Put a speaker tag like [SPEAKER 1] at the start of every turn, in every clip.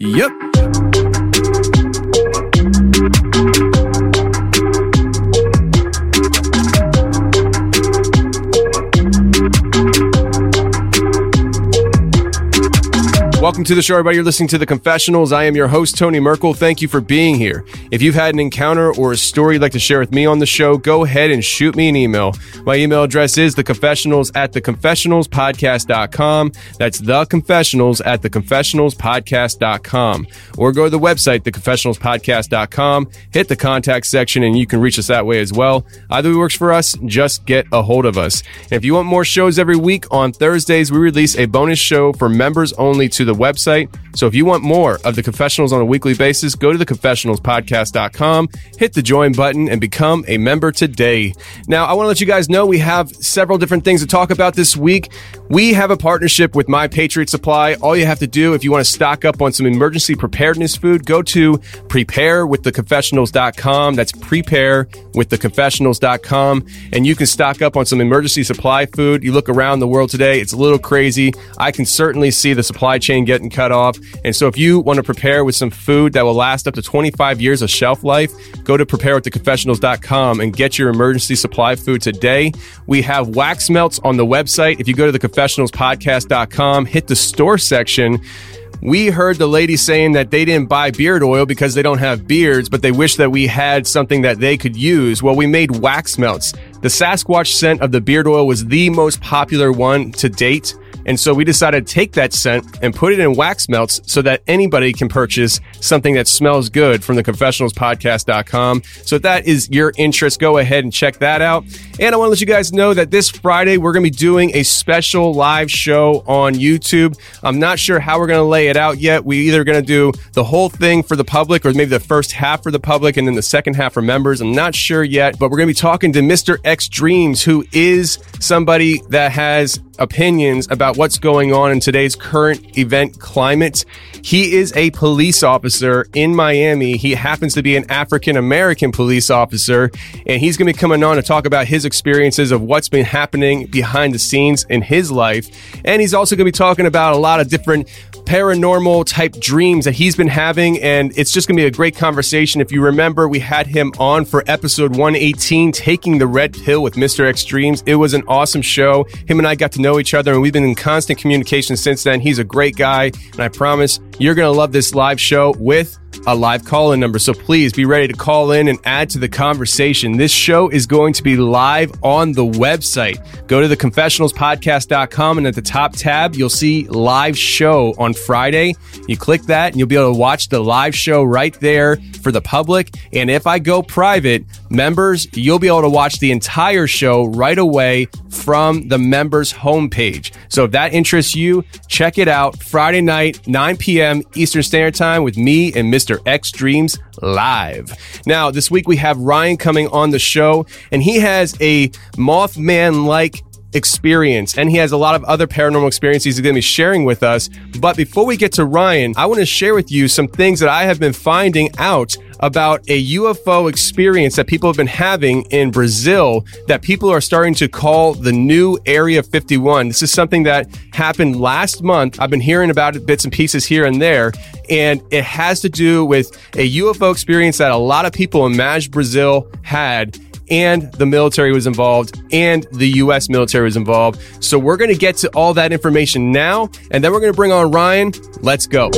[SPEAKER 1] Yep. Welcome to the show, everybody. You're listening to The Confessionals. I am your host, Tony Merkel. Thank you for being here. If you've had an encounter or a story you'd like to share with me on the show, go ahead and shoot me an email. My email address is theconfessionals at theconfessionalspodcast.com. That's theconfessionals at theconfessionalspodcast.com. Or go to the website, theconfessionalspodcast.com, hit the contact section, and you can reach us that way as well. Either way works for us, just get a hold of us. And if you want more shows every week, on Thursdays, we release a bonus show for members only to the website. So if you want more of the confessionals on a weekly basis, go to theconfessionalspodcast.com, hit the join button, and become a member today. Now, I want to let you guys know we have several different things to talk about this week. We have a partnership with My Patriot Supply. All you have to do if you want to stock up on some emergency preparedness food, go to preparewiththeconfessionals.com. That's preparewiththeconfessionals.com. And you can stock up on some emergency supply food. You look around the world today, it's a little crazy. I can certainly see the supply chain getting cut off. And so if you want to prepare with some food that will last up to 25 years of shelf life, go to preparewiththeconfessionals.com and get your emergency supply food today. We have wax melts on the website. If you go to theconfessionalspodcast.com, hit the store section, we heard the lady saying that they didn't buy beard oil because they don't have beards, but they wish that we had something that they could use. Well, we made wax melts. The Sasquatch scent of the beard oil was the most popular one to date. And so we decided to take that scent and put it in wax melts so that anybody can purchase something that smells good from the confessionalspodcast.com. So if that is your interest, go ahead and check that out. And I want to let you guys know that this Friday we're going to be doing a special live show on YouTube. I'm not sure how we're going to lay it out yet. We either going to do the whole thing for the public or maybe the first half for the public and then the second half for members. I'm not sure yet, but we're going to be talking to Mr. X Dreams, who is somebody that has opinions about what's going on in today's current event climate. He is a police officer in Miami. He happens to be an African American police officer, and he's going to be coming on to talk about his experiences of what's been happening behind the scenes in his life. And he's also going to be talking about a lot of different paranormal type dreams that he's been having. And it's just going to be a great conversation. If you remember, we had him on for episode 118, Taking the Red Pill with Mr. X Dreams. It was an awesome show. Him and I got to know each other, and we've been in constant communication since then. He's a great guy, and I promise you're going to love this live show with a live call in number. So please be ready to call in and add to the conversation. This show is going to be live on the website. Go to the confessionalspodcast.com and at the top tab, you'll see live show on Friday. You click that and you'll be able to watch the live show right there for the public. And if I go private, members, you'll be able to watch the entire show right away from the members homepage. So if that interests you, check it out Friday night, 9 p.m. Eastern Standard Time with me and Mr. X Dreams live. Now, this week we have Ryan coming on the show and he has a Mothman like experience and he has a lot of other paranormal experiences he's going to be sharing with us. But before we get to Ryan, I want to share with you some things that I have been finding out about a UFO experience that people have been having in Brazil that people are starting to call the new Area 51. This is something that happened last month. I've been hearing about it bits and pieces here and there, and it has to do with a UFO experience that a lot of people in Maj Brazil had and the military was involved and the US military was involved. So we're going to get to all that information now and then we're going to bring on Ryan. Let's go.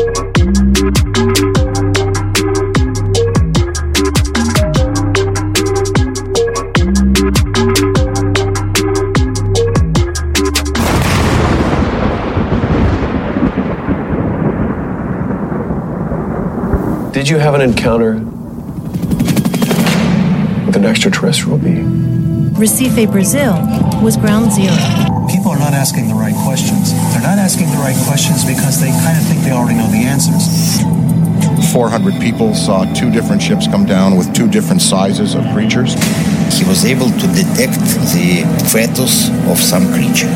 [SPEAKER 2] Did you have an encounter with an extraterrestrial being?
[SPEAKER 3] Recife, Brazil was ground zero.
[SPEAKER 4] People are not asking the right questions. They're not asking the right questions because they kind of think they already know the answers.
[SPEAKER 5] 400 people saw two different ships come down with two different sizes of creatures.
[SPEAKER 6] He was able to detect the fetus of some creature.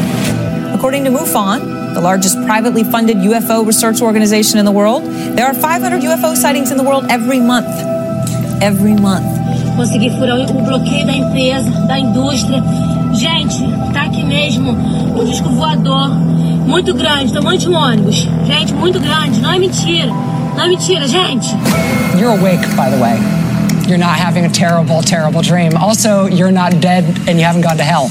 [SPEAKER 7] According to MUFON, the largest privately funded UFO research organization in the world, there are 500 UFO sightings in the world every month. Every month.
[SPEAKER 3] Consegui furar o bloqueio da empresa, da indústria. Gente, tá aqui mesmo um disco voador muito grande, tamanho de um ônibus. Gente, muito grande, não é mentira. Não é mentira, gente.
[SPEAKER 8] You're awake, by the way. You're not having a terrible, terrible dream. Also, you're not dead and you haven't gone to hell.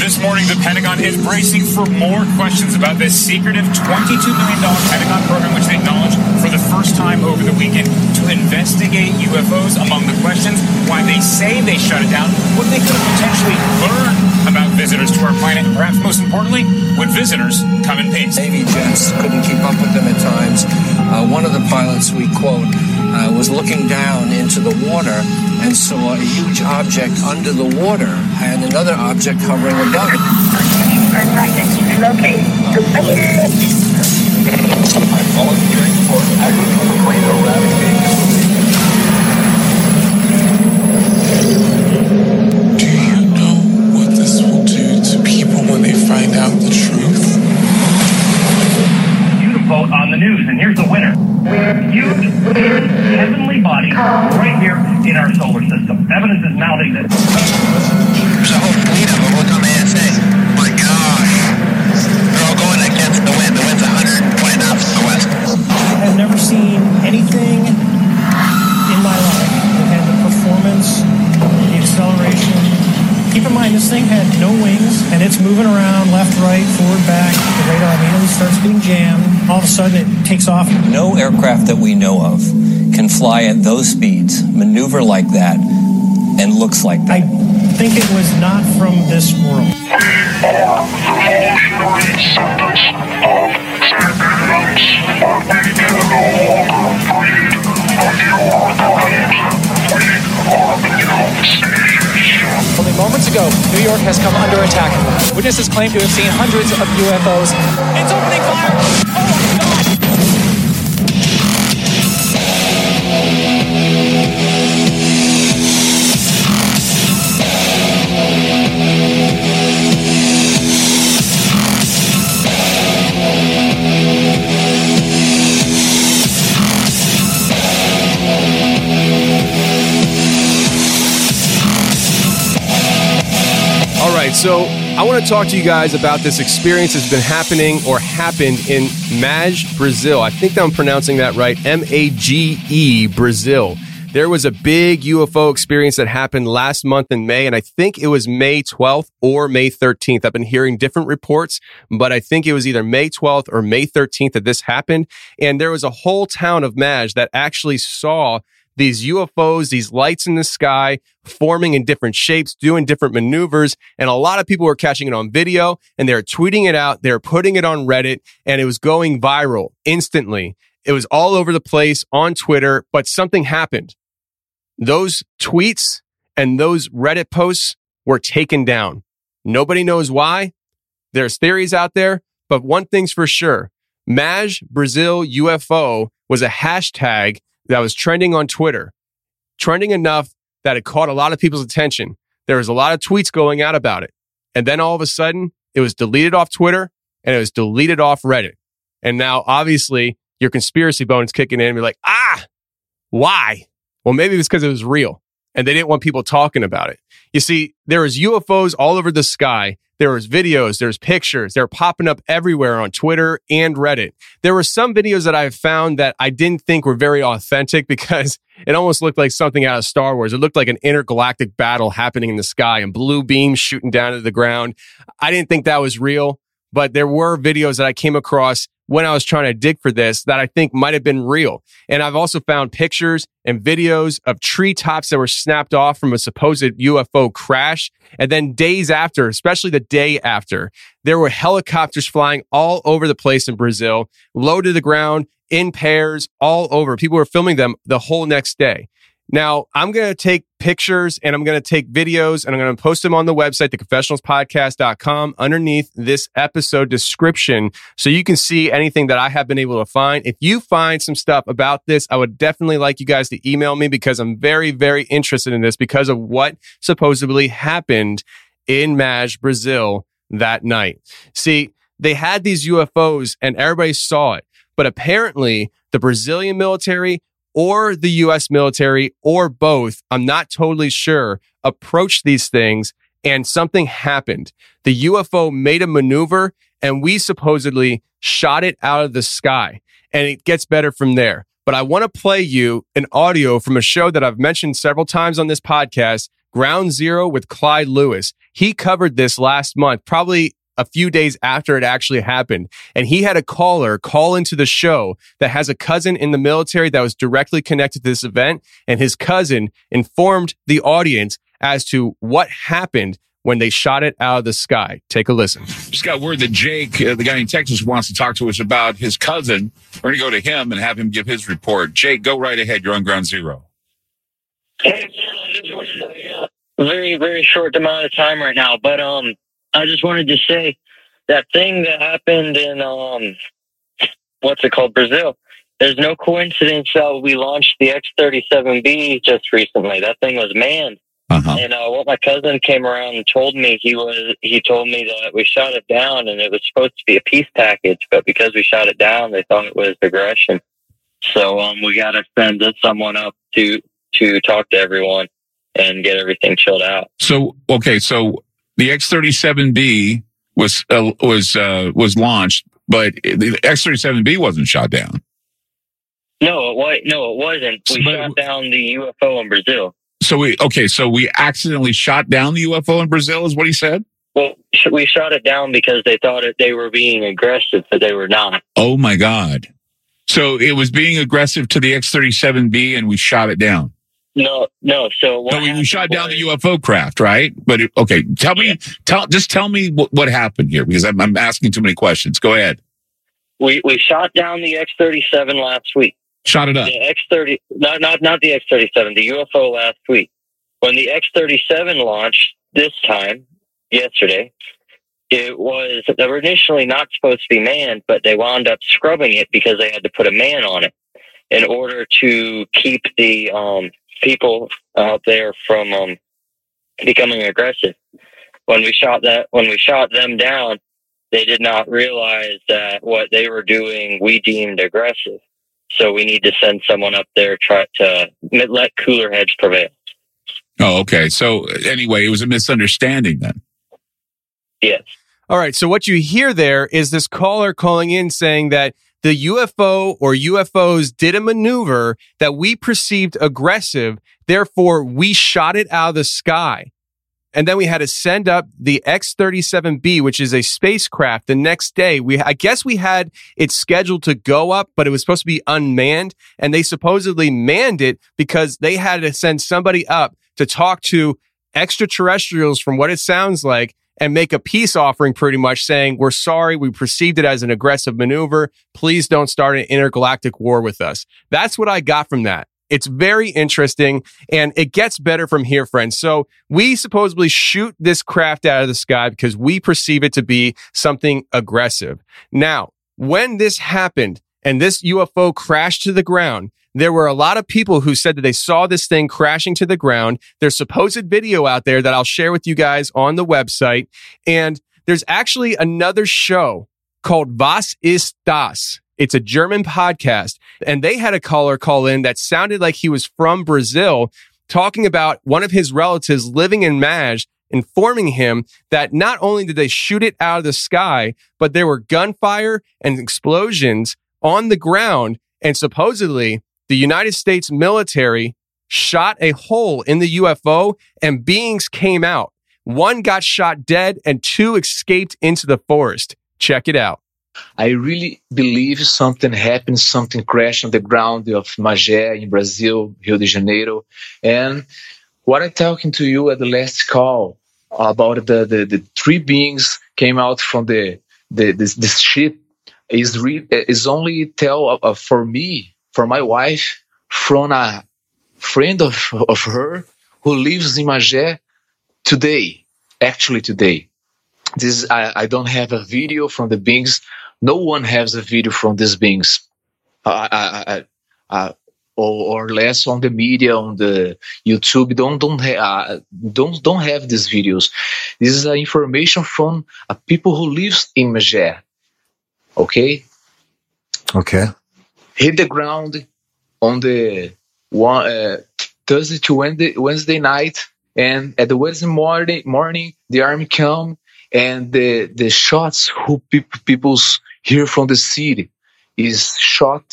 [SPEAKER 9] This morning, the Pentagon is bracing for more questions about this secretive $22 million Pentagon program, which they acknowledged for the first time over the weekend to investigate UFOs. Among the questions, why they say they shut it down, what they could potentially learned about visitors to our planet, and perhaps most importantly, would visitors come in peace?
[SPEAKER 10] Navy jets couldn't keep up with them at times. Uh, one of the pilots we quote uh, was looking down into the water and saw a huge object under the water and another object hovering above it.
[SPEAKER 11] Do you know what this will do to people when they find out the truth?
[SPEAKER 12] You vote on the news, and here's the winner. We have huge heavenly body right here in our solar system. Evidence is mounting that.
[SPEAKER 13] There's a whole fleet of them will come in and say, my gosh, they're all going against the wind. The wind's 120 knots to the west.
[SPEAKER 4] I have never seen anything in my life that had the performance, the acceleration. Keep in mind, this thing had no wings, and it's moving around left, right, forward, back. The radar immediately starts being jammed. All of a sudden, it takes off.
[SPEAKER 14] No aircraft that we know of can fly at those speeds, maneuver like that, and looks like that.
[SPEAKER 4] I think it was not from this world.
[SPEAKER 15] Only moments ago, New York has come under attack. Witnesses claim to have seen hundreds of UFOs. It's opening fire! Oh,
[SPEAKER 1] right, so I want to talk to you guys about this experience that's been happening or happened in Maj, Brazil. I think I'm pronouncing that right. M A G E, Brazil. There was a big UFO experience that happened last month in May, and I think it was May 12th or May 13th. I've been hearing different reports, but I think it was either May 12th or May 13th that this happened. And there was a whole town of Maj that actually saw these UFOs, these lights in the sky forming in different shapes, doing different maneuvers. And a lot of people were catching it on video and they're tweeting it out. They're putting it on Reddit and it was going viral instantly. It was all over the place on Twitter, but something happened. Those tweets and those Reddit posts were taken down. Nobody knows why. There's theories out there, but one thing's for sure. Maj Brazil UFO was a hashtag that was trending on Twitter, trending enough that it caught a lot of people's attention. There was a lot of tweets going out about it. And then all of a sudden, it was deleted off Twitter and it was deleted off Reddit. And now, obviously, your conspiracy bone's kicking in and be like, ah, why? Well, maybe it was because it was real and they didn't want people talking about it. You see, there was UFOs all over the sky. There was videos, there's pictures, they're popping up everywhere on Twitter and Reddit. There were some videos that I found that I didn't think were very authentic because it almost looked like something out of Star Wars. It looked like an intergalactic battle happening in the sky and blue beams shooting down to the ground. I didn't think that was real, but there were videos that I came across when I was trying to dig for this that I think might have been real. And I've also found pictures and videos of treetops that were snapped off from a supposed UFO crash. And then days after, especially the day after, there were helicopters flying all over the place in Brazil, low to the ground, in pairs, all over. People were filming them the whole next day. Now, I'm going to take pictures and I'm going to take videos and I'm going to post them on the website, theconfessionalspodcast.com underneath this episode description so you can see anything that I have been able to find. If you find some stuff about this, I would definitely like you guys to email me because I'm very, very interested in this because of what supposedly happened in Maj, Brazil that night. See, they had these UFOs and everybody saw it, but apparently the Brazilian military or the US military or both, I'm not totally sure, approached these things and something happened. The UFO made a maneuver and we supposedly shot it out of the sky and it gets better from there. But I want to play you an audio from a show that I've mentioned several times on this podcast, Ground Zero with Clyde Lewis. He covered this last month, probably a few days after it actually happened. And he had a caller call into the show that has a cousin in the military that was directly connected to this event. And his cousin informed the audience as to what happened when they shot it out of the sky. Take a listen.
[SPEAKER 16] Just got word that Jake, uh, the guy in Texas, wants to talk to us about his cousin. We're going to go to him and have him give his report. Jake, go right ahead. You're on ground zero.
[SPEAKER 17] Very, very short amount of time right now, but um, I just wanted to say that thing that happened in um, what's it called, Brazil. There's no coincidence that we launched the X37B just recently. That thing was manned.
[SPEAKER 16] Uh-huh.
[SPEAKER 17] And uh, what my cousin came around and told me, he was he told me that we shot it down and it was supposed to be a peace package, but because we shot it down, they thought it was aggression. So um, we got to send someone up to to talk to everyone and get everything chilled out.
[SPEAKER 16] So, okay, so the X37B was uh, was uh, was launched, but the X37B wasn't shot down.
[SPEAKER 17] No, it was no, it wasn't. We
[SPEAKER 16] But-
[SPEAKER 17] shot down the UFO in Brazil.
[SPEAKER 16] So we okay, so we accidentally shot down the UFO in Brazil, is what he said.
[SPEAKER 17] Well, we shot it down because they thought it, they were being aggressive, but they were not.
[SPEAKER 16] Oh my god! So it was being aggressive to the X37B, and we shot it down.
[SPEAKER 17] No, no. So what
[SPEAKER 16] No, we, we shot down the UFO craft, right? But it, okay, tell me, tell just tell me what, what happened here because I'm, I'm asking too many questions. Go ahead,
[SPEAKER 17] we we shot down the X thirty seven last week.
[SPEAKER 16] shot it up.
[SPEAKER 17] The X thirty, not not not the X thirty seven, the UFO last week. When the X thirty seven launched this time, yesterday, it was they were initially not supposed to be manned, but they wound up scrubbing it because they had to put a man on it in order to keep the um, people out there from um, becoming aggressive. When we shot that, when we shot them down, they did not realize that what they were doing we deemed aggressive. So we need to send someone up there try to let cooler heads prevail.
[SPEAKER 16] Oh, okay. So anyway, it was a misunderstanding then.
[SPEAKER 17] Yes.
[SPEAKER 1] All right. So what you hear there is this caller calling in saying that the UFO or UFOs did a maneuver that we perceived aggressive. Therefore, we shot it out of the sky. And then we had to send up the X-37B, which is a spacecraft the next day. We, I guess we had it scheduled to go up, but it was supposed to be unmanned. And they supposedly manned it because they had to send somebody up to talk to extraterrestrials from what it sounds like and make a peace offering pretty much saying, we're sorry. We perceived it as an aggressive maneuver. Please don't start an intergalactic war with us. That's what I got from that. It's very interesting and it gets better from here, friends. So we supposedly shoot this craft out of the sky because we perceive it to be something aggressive. Now, when this happened and this UFO crashed to the ground, there were a lot of people who said that they saw this thing crashing to the ground. There's supposed video out there that I'll share with you guys on the website. And there's actually another show called Was ist das? It's a German podcast. And they had a caller call in that sounded like he was from Brazil talking about one of his relatives living in Maj informing him that not only did they shoot it out of the sky, but there were gunfire and explosions on the ground. And supposedly the United States military shot a hole in the UFO and beings came out. One got shot dead and two escaped into the forest. Check it out.
[SPEAKER 18] I really believe something happened, something crashed on the ground of Magé in Brazil, Rio de Janeiro. And what I'm talking to you at the last call about the, the, the three beings came out from the, the this, this ship is re, is only tell uh, for me for my wife from a friend of, of her who lives in Magé today, actually today. This I, I don't have a video from the beings. No one has a video from these beings. I, I, or, or, less on the media on the YouTube don't don't ha- uh, don't don't have these videos. This is information from people who lives in Magé. Okay.
[SPEAKER 19] Okay
[SPEAKER 18] hit the ground on the one uh, Thursday to Wednesday, Wednesday night, and at the Wednesday morning, morning the army come and the the shots who pe- people's here from the city is shot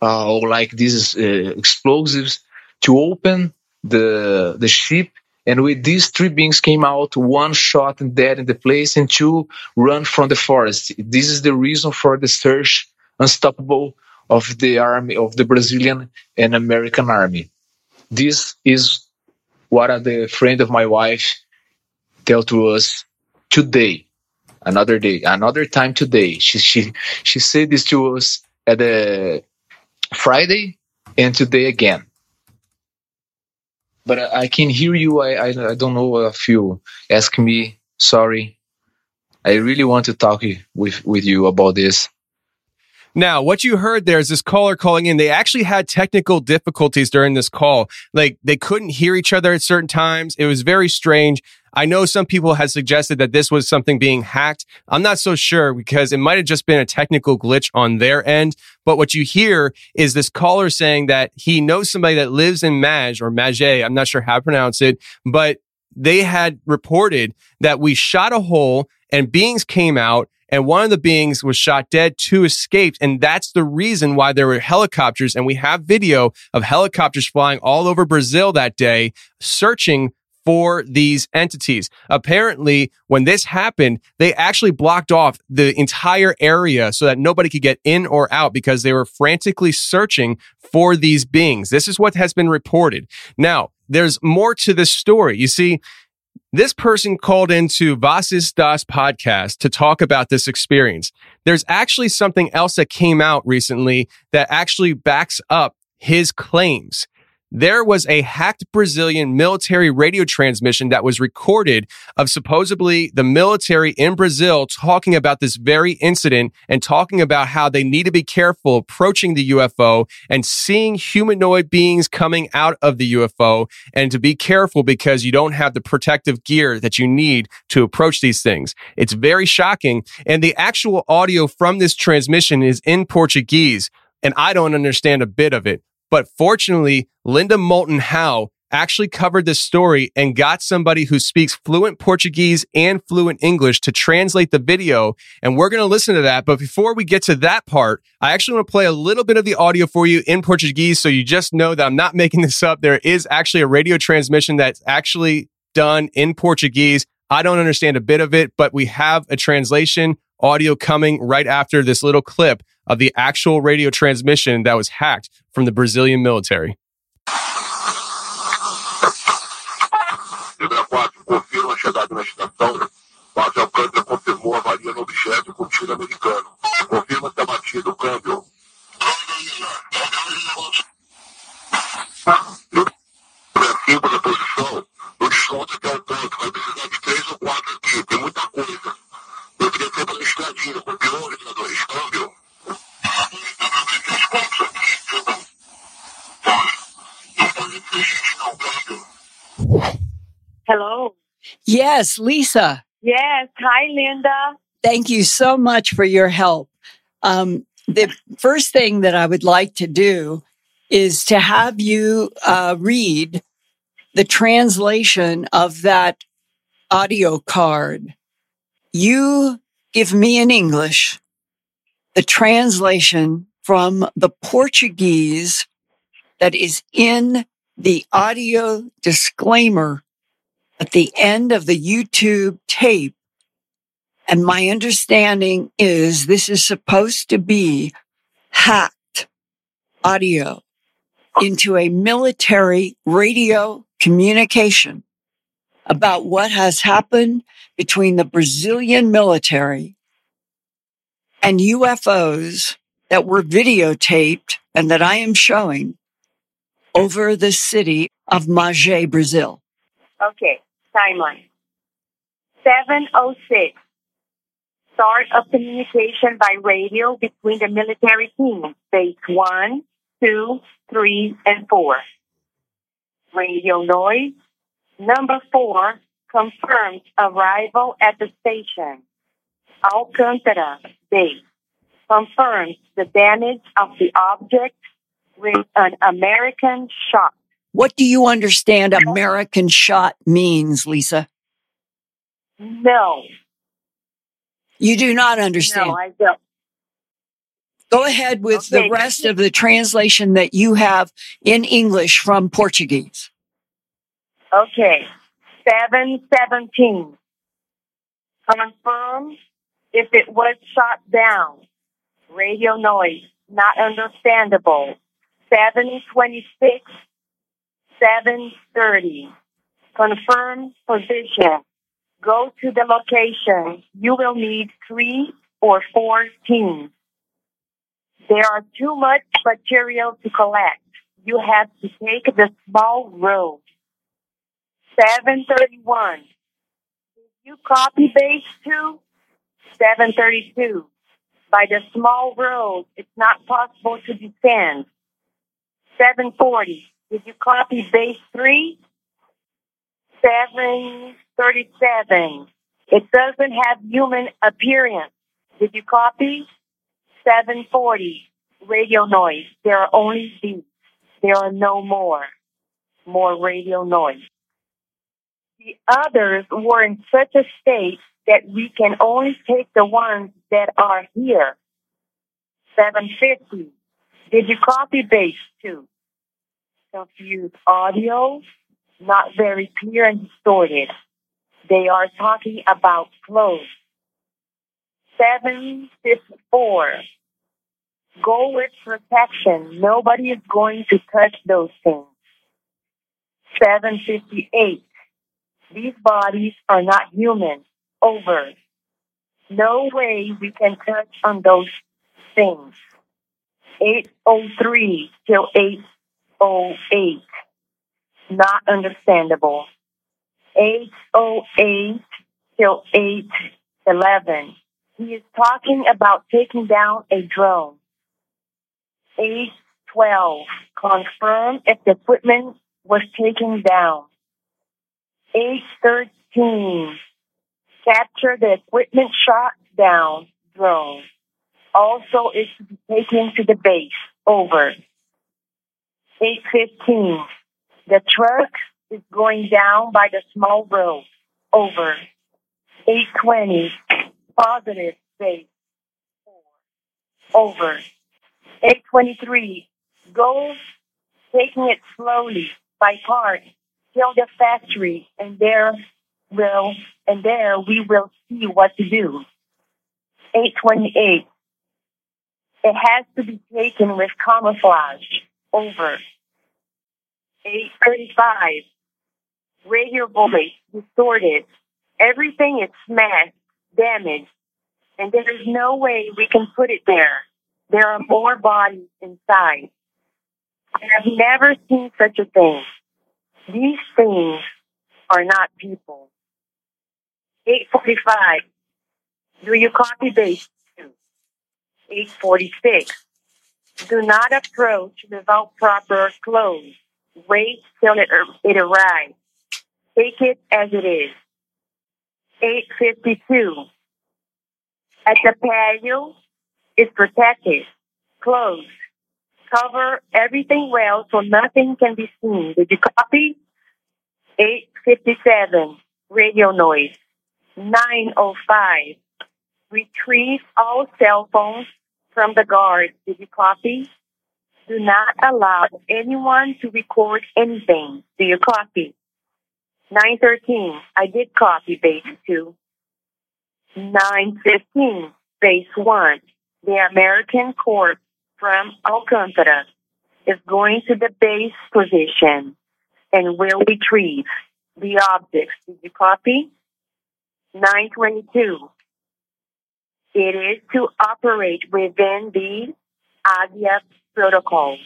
[SPEAKER 18] uh, or like these uh, explosives to open the the ship. And with these three beings came out one shot and dead in the place and two run from the forest. This is the reason for the search unstoppable of the army of the Brazilian and American army. This is what the friend of my wife tell to us today, another day, another time today. She she she said this to us at the Friday and today again. But I, can hear you. I, I I don't know if you ask me. Sorry. I really want to talk with with you about this.
[SPEAKER 1] Now, what you heard there is this caller calling in. They actually had technical difficulties during this call. Like they couldn't hear each other at certain times. It was very strange. I know some people had suggested that this was something being hacked. I'm not so sure because it might have just been a technical glitch on their end. But what you hear is this caller saying that he knows somebody that lives in Maj or Magé. I'm not sure how to pronounce it, but they had reported that we shot a hole and beings came out and one of the beings was shot dead, two escaped. And that's the reason why there were helicopters. And we have video of helicopters flying all over Brazil that day, searching for these entities. Apparently, when this happened, they actually blocked off the entire area so that nobody could get in or out because they were frantically searching for these beings. This is what has been reported. Now, there's more to this story. You see, this person called into Was ist das podcast to talk about this experience. There's actually something else that came out recently that actually backs up his claims there was a hacked Brazilian military radio transmission that was recorded of supposedly the military in Brazil talking about this very incident and talking about how they need to be careful approaching the UFO and seeing humanoid beings coming out of the UFO and to be careful because you don't have the protective gear that you need to approach these things. It's very shocking. And the actual audio from this transmission is in Portuguese and I don't understand a bit of it. But fortunately, Linda Moulton Howe actually covered this story and got somebody who speaks fluent Portuguese and fluent English to translate the video. And we're going to listen to that. But before we get to that part, I actually want to play a little bit of the audio for you in Portuguese. So you just know that I'm not making this up. There is actually a radio transmission that's actually done in Portuguese. I don't understand a bit of it, but we have a translation audio coming right after this little clip of the actual radio transmission that was hacked from the Brazilian military.
[SPEAKER 19] confirma a chegada na estação. Base Alcântara confirmou a avaria no
[SPEAKER 20] Hello.
[SPEAKER 21] Yes, Lisa.
[SPEAKER 20] Yes. Hi, Linda.
[SPEAKER 21] Thank you so much for your help. Um, the first thing that I would like to do is to have you uh, read the translation of that audio card. You give me in English the translation from the Portuguese that is in the audio disclaimer at the end of the YouTube tape. And my understanding is this is supposed to be hacked audio into a military radio communication about what has happened between the Brazilian military and UFOs that were videotaped and that I am showing over the city of Magé, Brazil.
[SPEAKER 20] Okay. Timeline. 706. Start of communication by radio between the military teams. Phase one, two, three, and four. Radio noise. Number four confirms arrival at the station. Alcantara base confirms the damage of the object with an American shot.
[SPEAKER 21] What do you understand American shot means, Lisa?
[SPEAKER 20] No.
[SPEAKER 21] You do not understand.
[SPEAKER 20] No, I don't.
[SPEAKER 21] Go ahead with the rest of the translation that you have in English from Portuguese.
[SPEAKER 20] Okay. 717. Confirm if it was shot down. Radio noise, not understandable. 726, 730. Confirm position. Go to the location. You will need three or four teams. There are too much material to collect. You have to take the small road. 731. Did you copy base two? 732. By the small road, it's not possible to descend. 740. Did you copy base three? 737. It doesn't have human appearance. Did you copy? 740. Radio noise. There are only these. There are no more. More radio noise. The others were in such a state that we can only take the ones that are here. 750. Did you copy base two? Confused audio, not very clear and distorted. They are talking about clothes. 754. Go with protection. Nobody is going to touch those things. 758. These bodies are not human. Over. No way we can touch on those things. 803 till 808. Not understandable. 808 till 811. He is talking about taking down a drone. 812. Confirm if the equipment was taken down. 813. Capture the equipment shot down drone. Also is to be taken to the base. Over. 815. The truck is going down by the small road. Over. 820. Positive space. Over. 823. Go taking it slowly by part till the factory and there will and there we will see what to do. 828. It has to be taken with camouflage. Over. 835. Radio voice distorted. Everything is smashed, damaged, and there is no way we can put it there. There are more bodies inside. I have never seen such a thing. These things are not people. 845. Do you copy base? 846. Do not approach without proper clothes. Wait till it, it arrives. Take it as it is. 852. At the patio is protected. Closed. Cover everything well so nothing can be seen. Did you copy? 857. Radio noise. 905. Retrieve all cell phones from the guard. Did you copy? Do not allow anyone to record anything. Do you copy? 913. I did copy base 2. 915. Base 1. The American Corps from Alcantara is going to the base position and will retrieve the objects. Did you copy? 922. It is to operate within the AGIA protocol.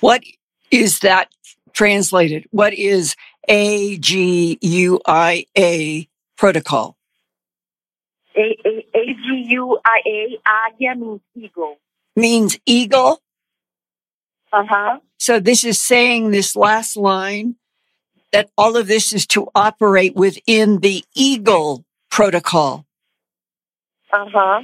[SPEAKER 21] What is that translated? What is AGUIA protocol?
[SPEAKER 20] A- A- AGUIA, AGIA means eagle.
[SPEAKER 21] Means eagle?
[SPEAKER 20] Uh huh.
[SPEAKER 21] So this is saying this last line that all of this is to operate within the eagle protocol.
[SPEAKER 20] Uh huh.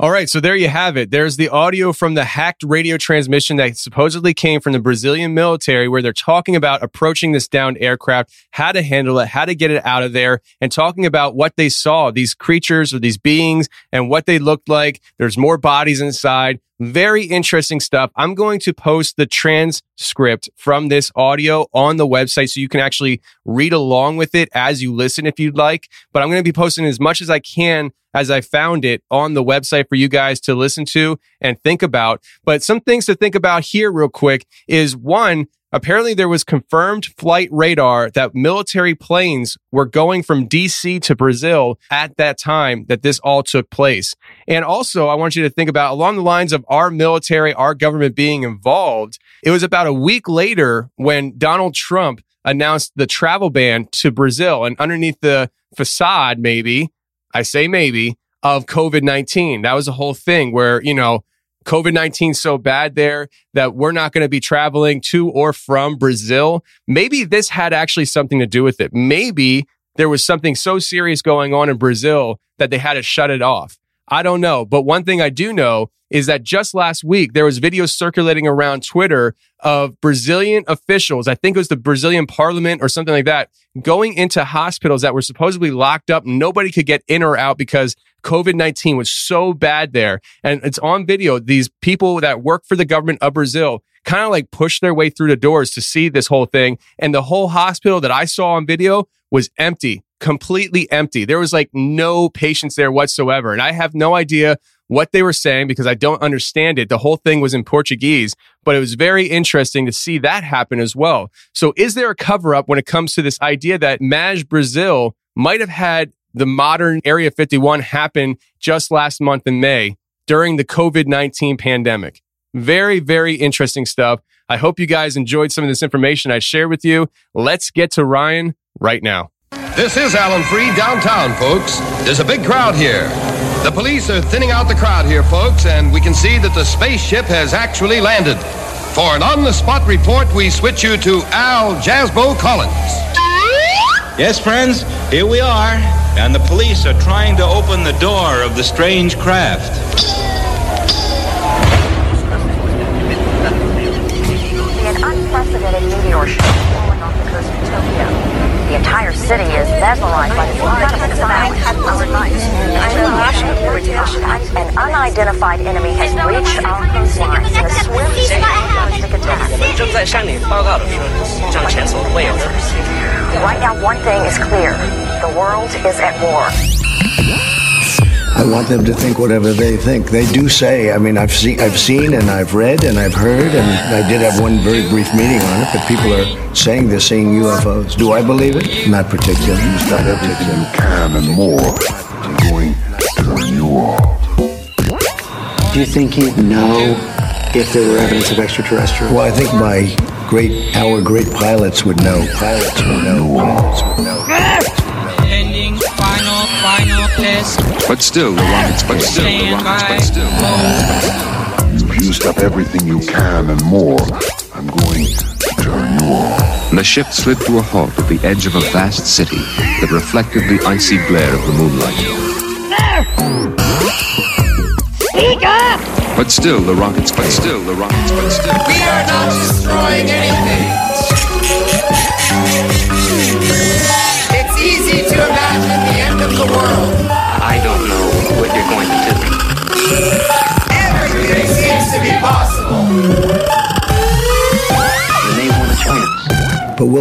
[SPEAKER 1] All right, so there you have it. There's the audio from the hacked radio transmission that supposedly came from the Brazilian military where they're talking about approaching this downed aircraft, how to handle it, how to get it out of there, and talking about what they saw, these creatures or these beings and what they looked like. There's more bodies inside. Very interesting stuff. I'm going to post the transcript from this audio on the website so you can actually read along with it as you listen if you'd like. But I'm going to be posting as much as I can as I found it on the website for you guys to listen to and think about. But some things to think about here real quick is one, Apparently, there was confirmed flight radar that military planes were going from DC to Brazil at that time that this all took place. And also, I want you to think about along the lines of our military, our government being involved. It was about a week later when Donald Trump announced the travel ban to Brazil and underneath the facade, maybe, I say maybe, of COVID 19. That was a whole thing where, you know, COVID 19 so bad there that we're not going to be traveling to or from Brazil. Maybe this had actually something to do with it. Maybe there was something so serious going on in Brazil that they had to shut it off. I don't know. But one thing I do know is that just last week, there was videos circulating around Twitter of Brazilian officials. I think it was the Brazilian parliament or something like that going into hospitals that were supposedly locked up. Nobody could get in or out because COVID 19 was so bad there. And it's on video. These people that work for the government of Brazil kind of like pushed their way through the doors to see this whole thing. And the whole hospital that I saw on video was empty, completely empty. There was like no patients there whatsoever. And I have no idea what they were saying because I don't understand it. The whole thing was in Portuguese, but it was very interesting to see that happen as well. So is there a cover up when it comes to this idea that MAJ Brazil might have had the modern Area 51 happen just last month in May during the COVID 19 pandemic. Very, very interesting stuff. I hope you guys enjoyed some of this information I shared with you. Let's get to Ryan right now.
[SPEAKER 22] This is Alan Free downtown, folks. There's a big crowd here. The police are thinning out the crowd here, folks, and we can see that the spaceship has actually landed. For an on the spot report, we switch you to Al Jasbo Collins.
[SPEAKER 23] Yes, friends, here we are, and the police are trying to open the door of the strange craft.
[SPEAKER 24] meteor falling off the coast of Tokyo. The entire city is mesmerized by the incredible sound. An unidentified enemy has reached our coastline in a swift catastrophic attack. Right now, one thing is clear. The world is at war.
[SPEAKER 25] I want them to think whatever they think. They do say. I mean, I've seen, I've seen, and I've read, and I've heard, and I did have one very brief meeting on it. But people are saying they're seeing UFOs. Do I believe it? Not particularly. Not everything you
[SPEAKER 19] can and more. Going to turn you off.
[SPEAKER 26] Do you think he'd know if there were evidence of extraterrestrial?
[SPEAKER 25] Well, I think my great, our great pilots would know. Pilots would know. Pilots would know.
[SPEAKER 27] Ending, final, final test.
[SPEAKER 28] But still, the rockets, but still, the rockets, but still.
[SPEAKER 19] You've used up everything you can and more. I'm going to turn you off.
[SPEAKER 28] The ship slid to a halt at the edge of a vast city that reflected the icy glare of the moonlight.
[SPEAKER 27] Speak up!
[SPEAKER 28] But still, the rockets, but still, the rockets, but still.
[SPEAKER 27] We are not destroying anything.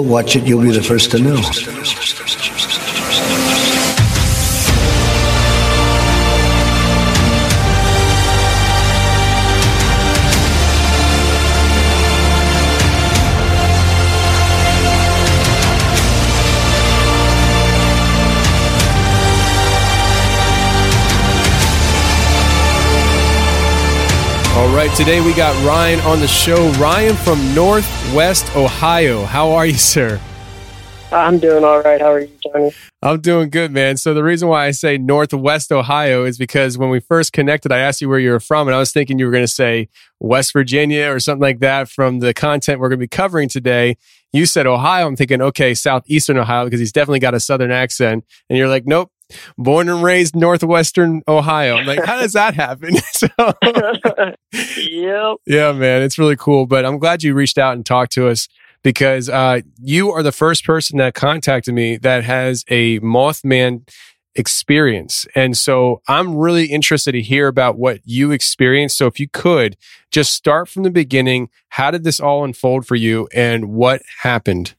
[SPEAKER 25] We'll watch it. You'll be the first to know.
[SPEAKER 1] Right, today we got Ryan on the show. Ryan from Northwest Ohio. How are you, sir?
[SPEAKER 29] I'm doing all right. How are you, Tony?
[SPEAKER 1] I'm doing good, man. So the reason why I say Northwest Ohio is because when we first connected, I asked you where you were from, and I was thinking you were going to say West Virginia or something like that from the content we're going to be covering today. You said Ohio. I'm thinking, okay, southeastern Ohio because he's definitely got a southern accent. And you're like, nope, born and raised northwestern Ohio. I'm like, how does that happen? so,
[SPEAKER 29] Yep.
[SPEAKER 1] yeah, man, it's really cool. But I'm glad you reached out and talked to us because uh, you are the first person that contacted me that has a Mothman experience. And so I'm really interested to hear about what you experienced. So if you could just start from the beginning, how did this all unfold for you and what happened?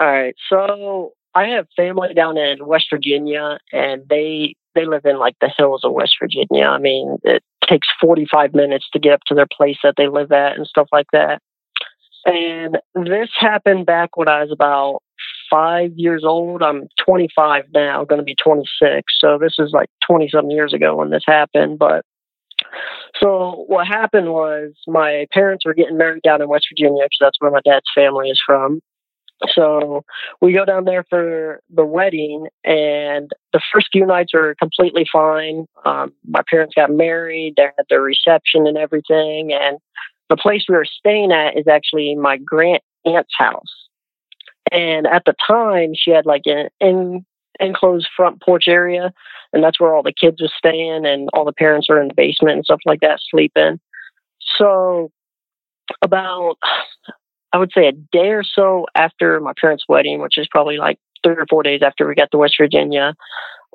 [SPEAKER 29] All right. So I have family down in West Virginia, and they they live in like the hills of West Virginia. I mean, it takes 45 minutes to get up to their place that they live at and stuff like that. And this happened back when I was about five years old. I'm 25 now, going to be 26. So this is like 20 some years ago when this happened. But so what happened was my parents were getting married down in West Virginia because that's where my dad's family is from. So we go down there for the wedding, and the first few nights are completely fine. Um, my parents got married, they had their reception and everything, and the place we were staying at is actually my grand aunt's house. And at the time, she had like an in, enclosed front porch area, and that's where all the kids were staying, and all the parents were in the basement and stuff like that, sleeping. So about I would say a day or so after my parents' wedding, which is probably like three or four days after we got to West Virginia.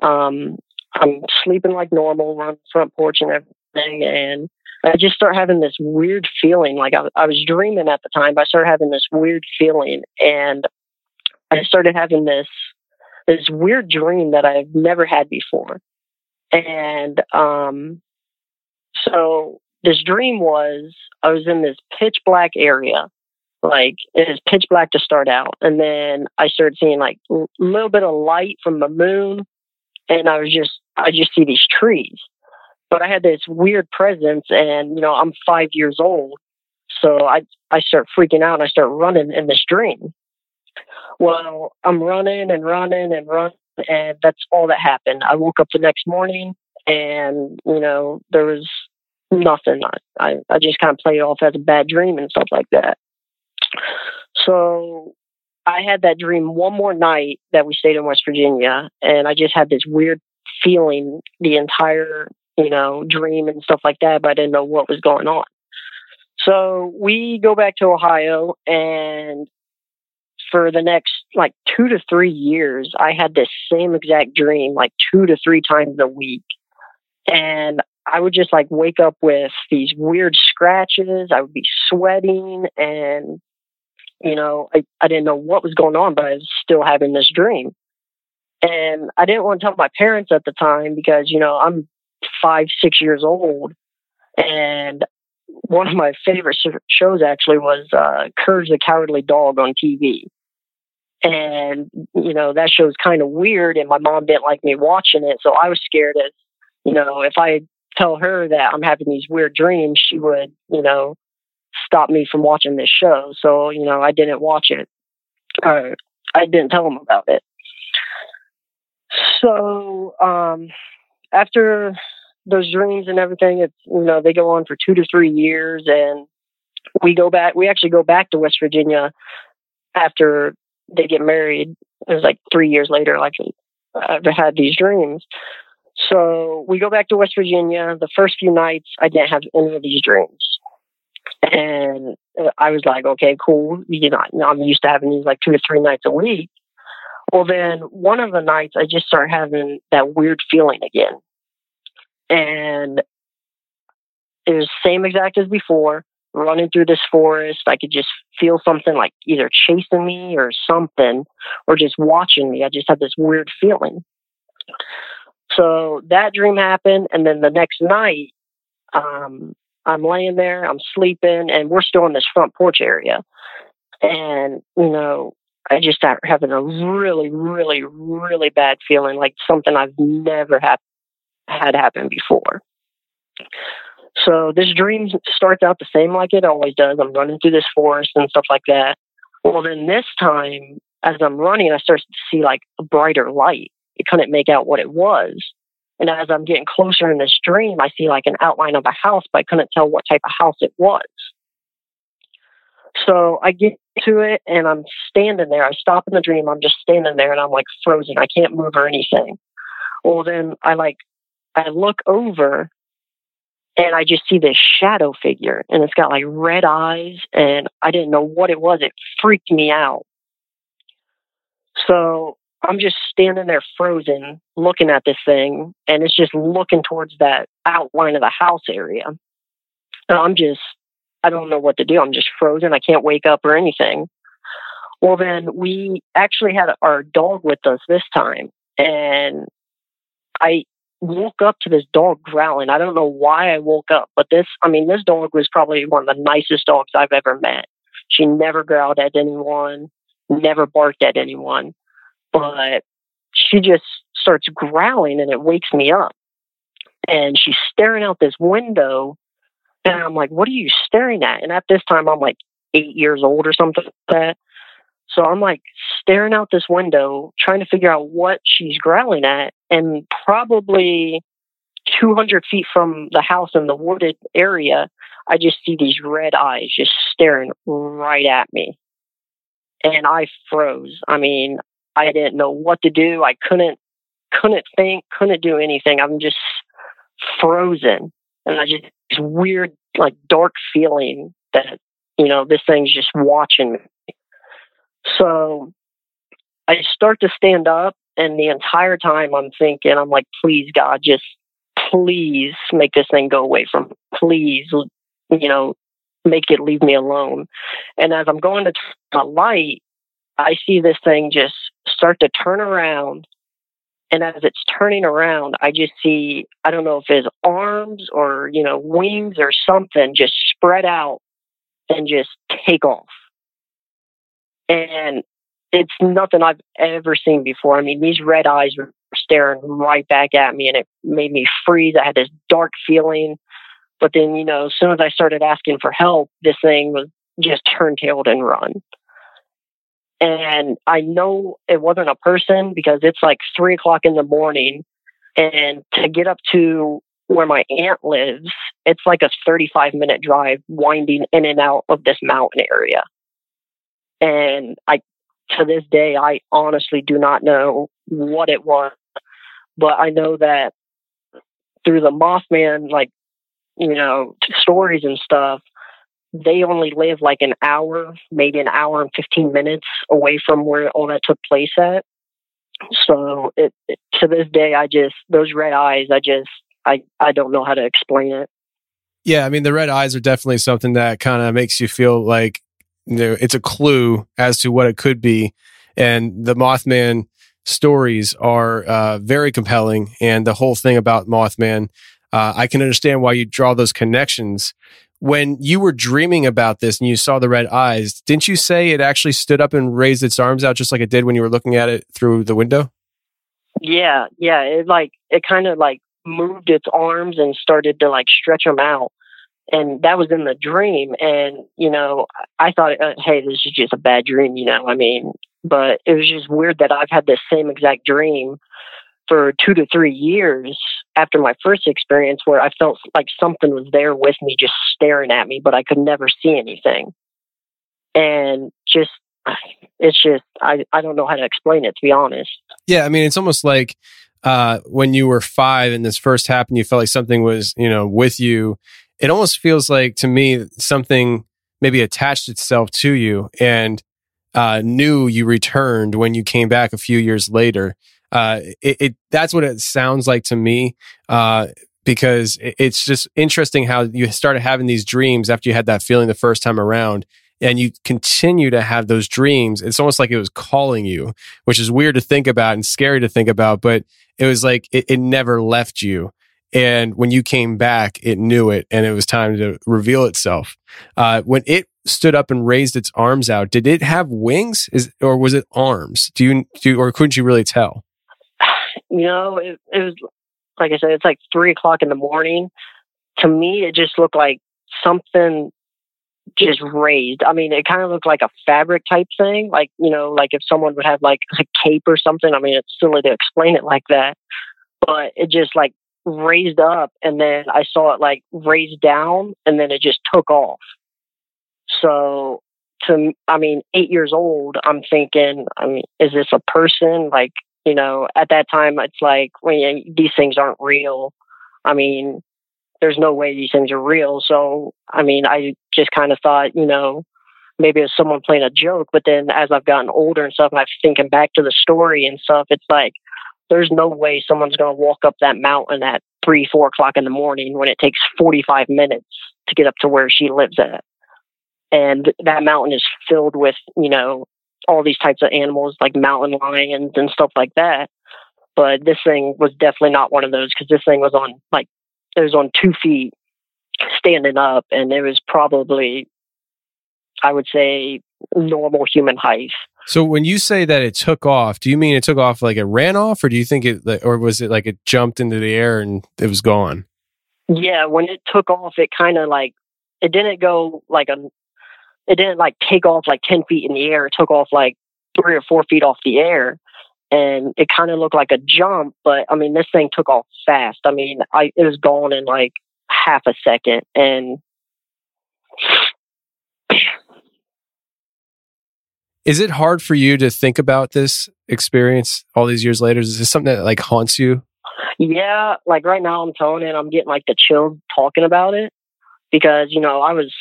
[SPEAKER 29] Um, I'm sleeping like normal, on the front porch and everything, and I just start having this weird feeling. Like I, I was dreaming at the time, but I started having this weird feeling, and I started having this this weird dream that I've never had before. And um, so this dream was I was in this pitch black area like it is pitch black to start out. And then i started seeing like a little bit of light from the moon. And i was just i just see these trees. But i had this weird presence and you know i'm five years old. So i i start freaking out and i start running in this dream. Well i'm running and running and running and that's all that happened. I woke up the next morning and you know there was nothing. I i, I just kind of played it off as a bad dream and stuff like that so I had that dream one more night that we stayed in West Virginia, and I just had this weird feeling the entire, you know, dream and stuff like that, but I didn't know what was going on. So we go back to Ohio, and for the next like two to three years, I had this same exact dream like two to three times a week. And I would just like wake up with these weird scratches. I would be sweating and, you know, I, I didn't know what was going on, but I was still having this dream. And I didn't want to tell my parents at the time because, you know, I'm five, six years old. And one of my favorite shows actually was uh, Courage the Cowardly Dog on TV. And, you know, that show's kind of weird, and my mom didn't like me watching it. So I was scared that, you know, if I tell her that I'm having these weird dreams, she would, you know, stop me from watching this show. So, you know, I didn't watch it. I didn't tell them about it. So, um, after those dreams and everything, it's, you know, they go on for two to three years and we go back, we actually go back to West Virginia after they get married. It was like three years later, like I've had these dreams. So we go back to West Virginia. The first few nights, I didn't have any of these dreams. And I was like, okay, cool. You know, I'm used to having these like two to three nights a week. Well, then one of the nights, I just start having that weird feeling again. And it was same exact as before running through this forest. I could just feel something like either chasing me or something, or just watching me. I just had this weird feeling. So that dream happened, and then the next night, um, I'm laying there, I'm sleeping, and we're still in this front porch area. And, you know, I just start having a really, really, really bad feeling, like something I've never had had happen before. So this dream starts out the same like it always does. I'm running through this forest and stuff like that. Well, then this time, as I'm running, I start to see like a brighter light. I couldn't make out what it was. And as I'm getting closer in this dream, I see like an outline of a house, but I couldn't tell what type of house it was. So I get to it and I'm standing there. I stop in the dream. I'm just standing there and I'm like frozen. I can't move or anything. Well, then I like, I look over and I just see this shadow figure and it's got like red eyes and I didn't know what it was. It freaked me out. So I'm just standing there frozen looking at this thing and it's just looking towards that outline of the house area. And I'm just, I don't know what to do. I'm just frozen. I can't wake up or anything. Well, then we actually had our dog with us this time and I woke up to this dog growling. I don't know why I woke up, but this, I mean, this dog was probably one of the nicest dogs I've ever met. She never growled at anyone, never barked at anyone, but she just starts growling and it wakes me up. And she's staring out this window. And I'm like, what are you staring at? And at this time, I'm like eight years old or something like that. So I'm like staring out this window, trying to figure out what she's growling at. And probably 200 feet from the house in the wooded area, I just see these red eyes just staring right at me. And I froze. I mean, I didn't know what to do. I couldn't, couldn't think, couldn't do anything. I'm just frozen. And I just, this weird, like dark feeling that, you know, this thing's just watching me. So I start to stand up, and the entire time I'm thinking, I'm like, please, God, just please make this thing go away from me. Please, you know, make it leave me alone. And as I'm going to the light, I see this thing just start to turn around. And as it's turning around, I just see, I don't know if it's arms or, you know, wings or something just spread out and just take off and it's nothing I've ever seen before. I mean, these red eyes were staring right back at me, and it made me freeze. I had this dark feeling. But then, you know, as soon as I started asking for help, this thing was just turntailed and run. And I know it wasn't a person because it's like three o'clock in the morning. And to get up to where my aunt lives, it's like a 35 minute drive winding in and out of this mountain area. And I, to this day, I honestly do not know what it was, but I know that through the Mothman, like, you know, stories and stuff, they only live like an hour, maybe an hour and 15 minutes away from where all that took place at. So it, it, to this day, I just, those red eyes, I just, I, I don't know how to explain it.
[SPEAKER 1] Yeah. I mean, the red eyes are definitely something that kind of makes you feel like, you know, it's a clue as to what it could be. And the Mothman stories are uh, very compelling. And the whole thing about Mothman, uh, I can understand why you draw those connections when you were dreaming about this and you saw the red eyes, didn't you say it actually stood up and raised its arms out just like it did when you were looking at it through the window?
[SPEAKER 29] Yeah, yeah. It like it kind of like moved its arms and started to like stretch them out, and that was in the dream. And you know, I thought, uh, hey, this is just a bad dream. You know, I mean, but it was just weird that I've had this same exact dream for two to three years after my first experience where I felt like something was there with me just staring at me, but I could never see anything. And just, it's just, I, I don't know how to explain it, to be honest.
[SPEAKER 1] Yeah. I mean, it's almost like uh, when you were five and this first happened, you felt like something was, you know, with you. It almost feels like to me something maybe attached itself to you and uh, knew you returned when you came back a few years later uh, it, it, that's what it sounds like to me. Uh, because it's just interesting how you started having these dreams after you had that feeling the first time around and you continue to have those dreams. It's almost like it was calling you, which is weird to think about and scary to think about, but it was like it, it never left you. And when you came back, it knew it and it was time to reveal itself. Uh, when it stood up and raised its arms out, did it have wings is, or was it arms? Do you, do or couldn't you really tell?
[SPEAKER 29] You know, it, it was like I said, it's like three o'clock in the morning. To me, it just looked like something just raised. I mean, it kind of looked like a fabric type thing, like you know, like if someone would have like a cape or something. I mean, it's silly to explain it like that, but it just like raised up, and then I saw it like raised down, and then it just took off. So, to I mean, eight years old, I'm thinking, I mean, is this a person? Like, you know, at that time, it's like you, these things aren't real. I mean, there's no way these things are real. So, I mean, I just kind of thought, you know, maybe it's someone playing a joke. But then as I've gotten older and stuff, and I'm thinking back to the story and stuff, it's like, there's no way someone's going to walk up that mountain at three, four o'clock in the morning when it takes 45 minutes to get up to where she lives at. And that mountain is filled with, you know, all these types of animals like mountain lions and stuff like that. But this thing was definitely not one of those because this thing was on like it was on two feet standing up and it was probably I would say normal human height.
[SPEAKER 1] So when you say that it took off, do you mean it took off like it ran off or do you think it or was it like it jumped into the air and it was gone?
[SPEAKER 29] Yeah, when it took off it kind of like it didn't go like a it didn't like take off like 10 feet in the air. It took off like three or four feet off the air. And it kind of looked like a jump, but I mean, this thing took off fast. I mean, I, it was gone in like half a second. And
[SPEAKER 1] is it hard for you to think about this experience all these years later? Is this something that like haunts you?
[SPEAKER 29] Yeah, like right now I'm telling it, I'm getting like the chill talking about it because, you know, I was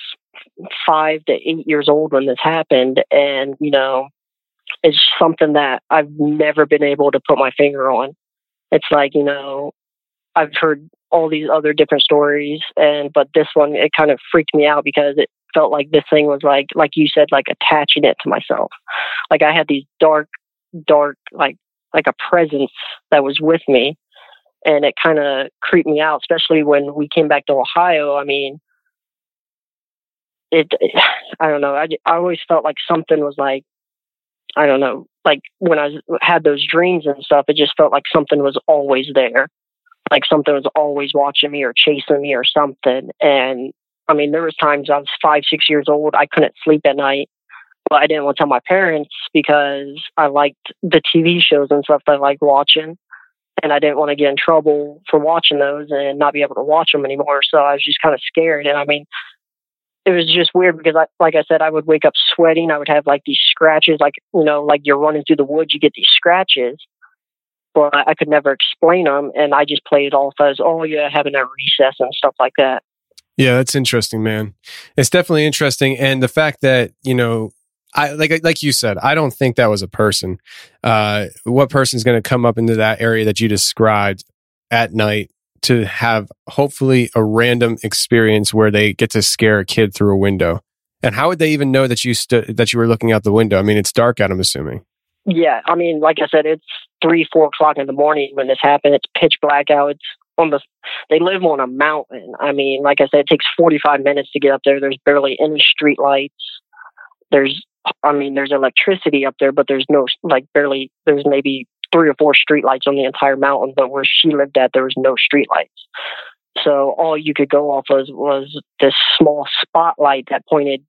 [SPEAKER 29] five to eight years old when this happened. And, you know, it's something that I've never been able to put my finger on. It's like, you know, I've heard all these other different stories and but this one it kind of freaked me out because it felt like this thing was like like you said like attaching it to myself like i had these dark dark like like a presence that was with me and it kind of creeped me out especially when we came back to ohio i mean it, I don't know. I, I always felt like something was like, I don't know, like when I had those dreams and stuff, it just felt like something was always there. Like something was always watching me or chasing me or something. And I mean, there was times I was five, six years old. I couldn't sleep at night, but I didn't want to tell my parents because I liked the TV shows and stuff that I liked watching. And I didn't want to get in trouble for watching those and not be able to watch them anymore. So I was just kind of scared. And I mean, it was just weird because I, like I said, I would wake up sweating. I would have like these scratches, like, you know, like you're running through the woods, you get these scratches, but I could never explain them. And I just played it off as, oh, yeah, having a recess and stuff like that.
[SPEAKER 1] Yeah, that's interesting, man. It's definitely interesting, and the fact that you know, I like like you said, I don't think that was a person. Uh, what person's going to come up into that area that you described at night to have hopefully a random experience where they get to scare a kid through a window? And how would they even know that you stood that you were looking out the window? I mean, it's dark out. I'm assuming.
[SPEAKER 29] Yeah, I mean, like I said, it's three, four o'clock in the morning when this happened. It's pitch black out. It's on the. They live on a mountain. I mean, like I said, it takes forty-five minutes to get up there. There's barely any street lights. There's, I mean, there's electricity up there, but there's no like barely. There's maybe three or four streetlights on the entire mountain, but where she lived at, there was no streetlights. So all you could go off of was this small spotlight that pointed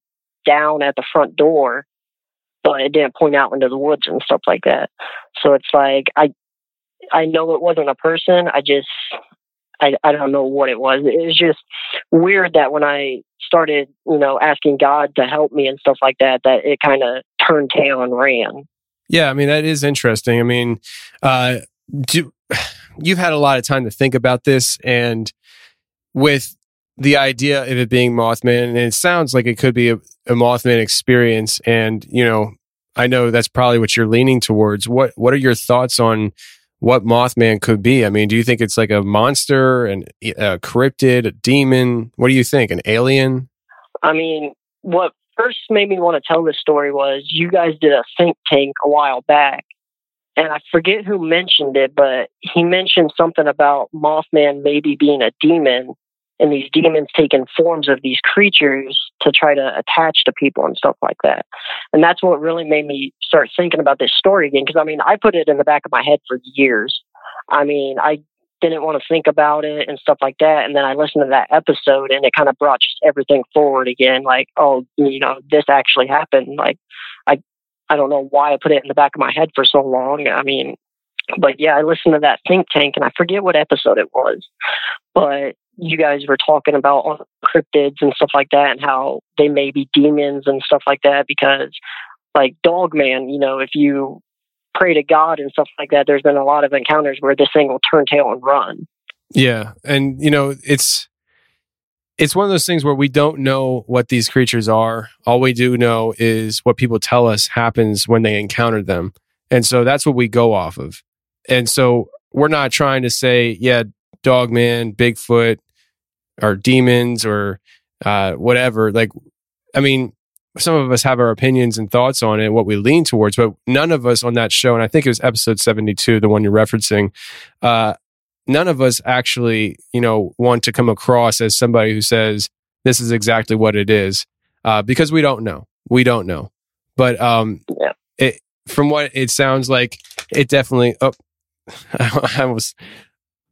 [SPEAKER 29] down at the front door but it didn't point out into the woods and stuff like that. So it's like I I know it wasn't a person. I just I I don't know what it was. It was just weird that when I started, you know, asking God to help me and stuff like that, that it kind of turned tail and ran.
[SPEAKER 1] Yeah, I mean that is interesting. I mean, uh, do, you've had a lot of time to think about this, and with the idea of it being Mothman, and it sounds like it could be a, a Mothman experience. And you know, I know that's probably what you're leaning towards. What What are your thoughts on what Mothman could be? I mean, do you think it's like a monster, and a cryptid, a demon? What do you think? An alien?
[SPEAKER 29] I mean, what first made me want to tell this story was you guys did a think tank a while back. And I forget who mentioned it, but he mentioned something about Mothman maybe being a demon and these demons taking forms of these creatures to try to attach to people and stuff like that. And that's what really made me start thinking about this story again. Because I mean, I put it in the back of my head for years. I mean, I didn't want to think about it and stuff like that. And then I listened to that episode and it kind of brought just everything forward again. Like, oh, you know, this actually happened. Like, I, I don't know why I put it in the back of my head for so long. I mean, but yeah, I listened to that think tank and I forget what episode it was, but you guys were talking about cryptids and stuff like that and how they may be demons and stuff like that because like dogman you know if you pray to god and stuff like that there's been a lot of encounters where this thing will turn tail and run
[SPEAKER 1] yeah and you know it's it's one of those things where we don't know what these creatures are all we do know is what people tell us happens when they encounter them and so that's what we go off of and so we're not trying to say yeah dogman bigfoot or demons or uh, whatever. Like, I mean, some of us have our opinions and thoughts on it, what we lean towards, but none of us on that show, and I think it was episode 72, the one you're referencing, uh, none of us actually, you know, want to come across as somebody who says, this is exactly what it is, uh, because we don't know. We don't know. But um, yeah. it, from what it sounds like, it definitely, oh, I almost,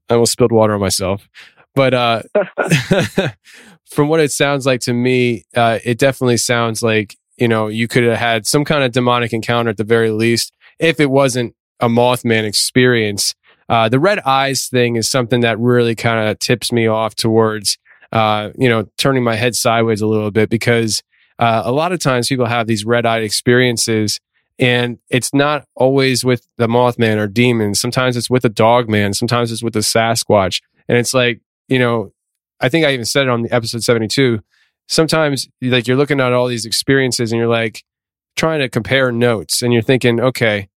[SPEAKER 1] I almost spilled water on myself. But uh, from what it sounds like to me, uh, it definitely sounds like you know you could have had some kind of demonic encounter at the very least, if it wasn't a Mothman experience. Uh, the red eyes thing is something that really kind of tips me off towards uh, you know turning my head sideways a little bit because uh, a lot of times people have these red eyed experiences. And it's not always with the Mothman or demons. Sometimes it's with a dog man. Sometimes it's with a Sasquatch. And it's like, you know, I think I even said it on the episode 72. Sometimes like you're looking at all these experiences and you're like trying to compare notes and you're thinking, okay,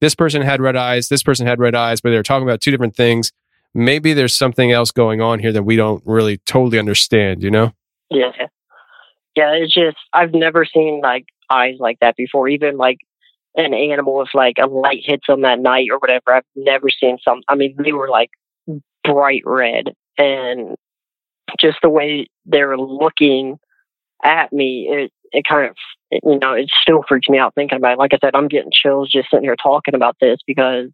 [SPEAKER 1] this person had red eyes, this person had red eyes, but they're talking about two different things. Maybe there's something else going on here that we don't really totally understand, you know?
[SPEAKER 29] Yeah. Yeah, it's just I've never seen like eyes like that before. Even like an animal if like a light hits them at night or whatever. I've never seen some I mean, they were like bright red and just the way they're looking at me, it it kind of you know it still freaks me out thinking about it. Like I said, I'm getting chills just sitting here talking about this because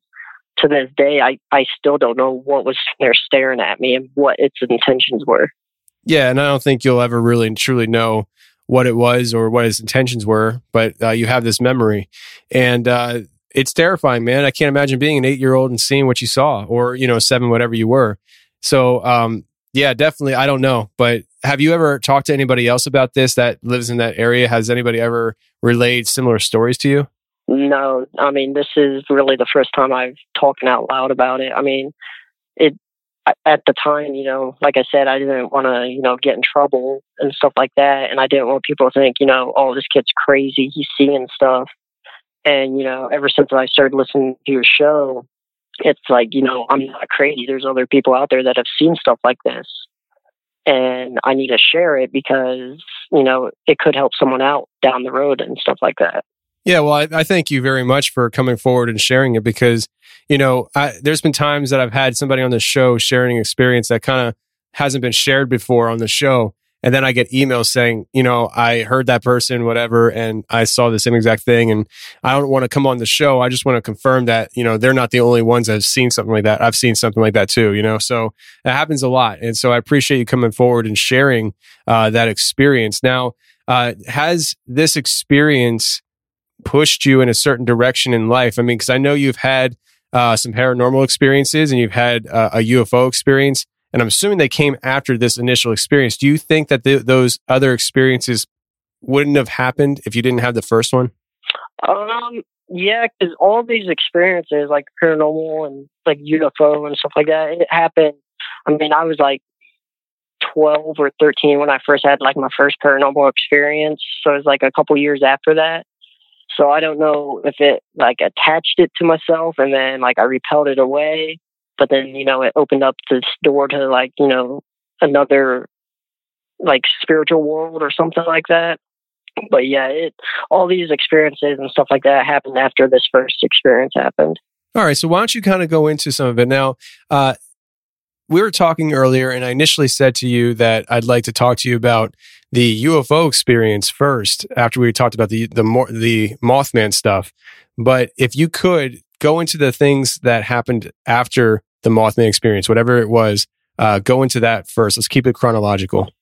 [SPEAKER 29] to this day, I I still don't know what was there staring at me and what its intentions were.
[SPEAKER 1] Yeah, and I don't think you'll ever really truly know what it was or what his intentions were, but uh, you have this memory, and uh, it's terrifying, man. I can't imagine being an eight year old and seeing what you saw, or you know, seven, whatever you were. So, um, yeah, definitely. I don't know, but have you ever talked to anybody else about this that lives in that area? Has anybody ever relayed similar stories to you?
[SPEAKER 29] No, I mean, this is really the first time I've talked out loud about it. I mean, it at the time, you know, like I said, I didn't want to, you know, get in trouble and stuff like that. And I didn't want people to think, you know, oh, this kid's crazy. He's seeing stuff. And, you know, ever since I started listening to your show, it's like, you know, I'm not crazy. There's other people out there that have seen stuff like this. And I need to share it because, you know, it could help someone out down the road and stuff like that.
[SPEAKER 1] Yeah, well, I, I thank you very much for coming forward and sharing it because, you know, I, there's been times that I've had somebody on the show sharing an experience that kind of hasn't been shared before on the show. And then I get emails saying, you know, I heard that person, whatever, and I saw the same exact thing. And I don't want to come on the show. I just want to confirm that, you know, they're not the only ones that have seen something like that. I've seen something like that too, you know, so it happens a lot. And so I appreciate you coming forward and sharing uh, that experience. Now, uh, has this experience pushed you in a certain direction in life? I mean, because I know you've had uh, some paranormal experiences and you've had uh, a UFO experience, and I'm assuming they came after this initial experience. Do you think that th- those other experiences wouldn't have happened if you didn't have the first one?
[SPEAKER 29] Um, yeah, because all these experiences, like paranormal and like UFO and stuff like that, it happened. I mean, I was like 12 or 13 when I first had like my first paranormal experience. So it was like a couple years after that. So I don't know if it like attached it to myself and then like I repelled it away, but then, you know, it opened up this door to like, you know, another like spiritual world or something like that. But yeah, it all these experiences and stuff like that happened after this first experience happened.
[SPEAKER 1] All right. So why don't you kind of go into some of it now? Uh, we were talking earlier, and I initially said to you that I'd like to talk to you about the UFO experience first, after we talked about the the the Mothman stuff. But if you could go into the things that happened after the Mothman experience, whatever it was, uh, go into that first. Let's keep it chronological.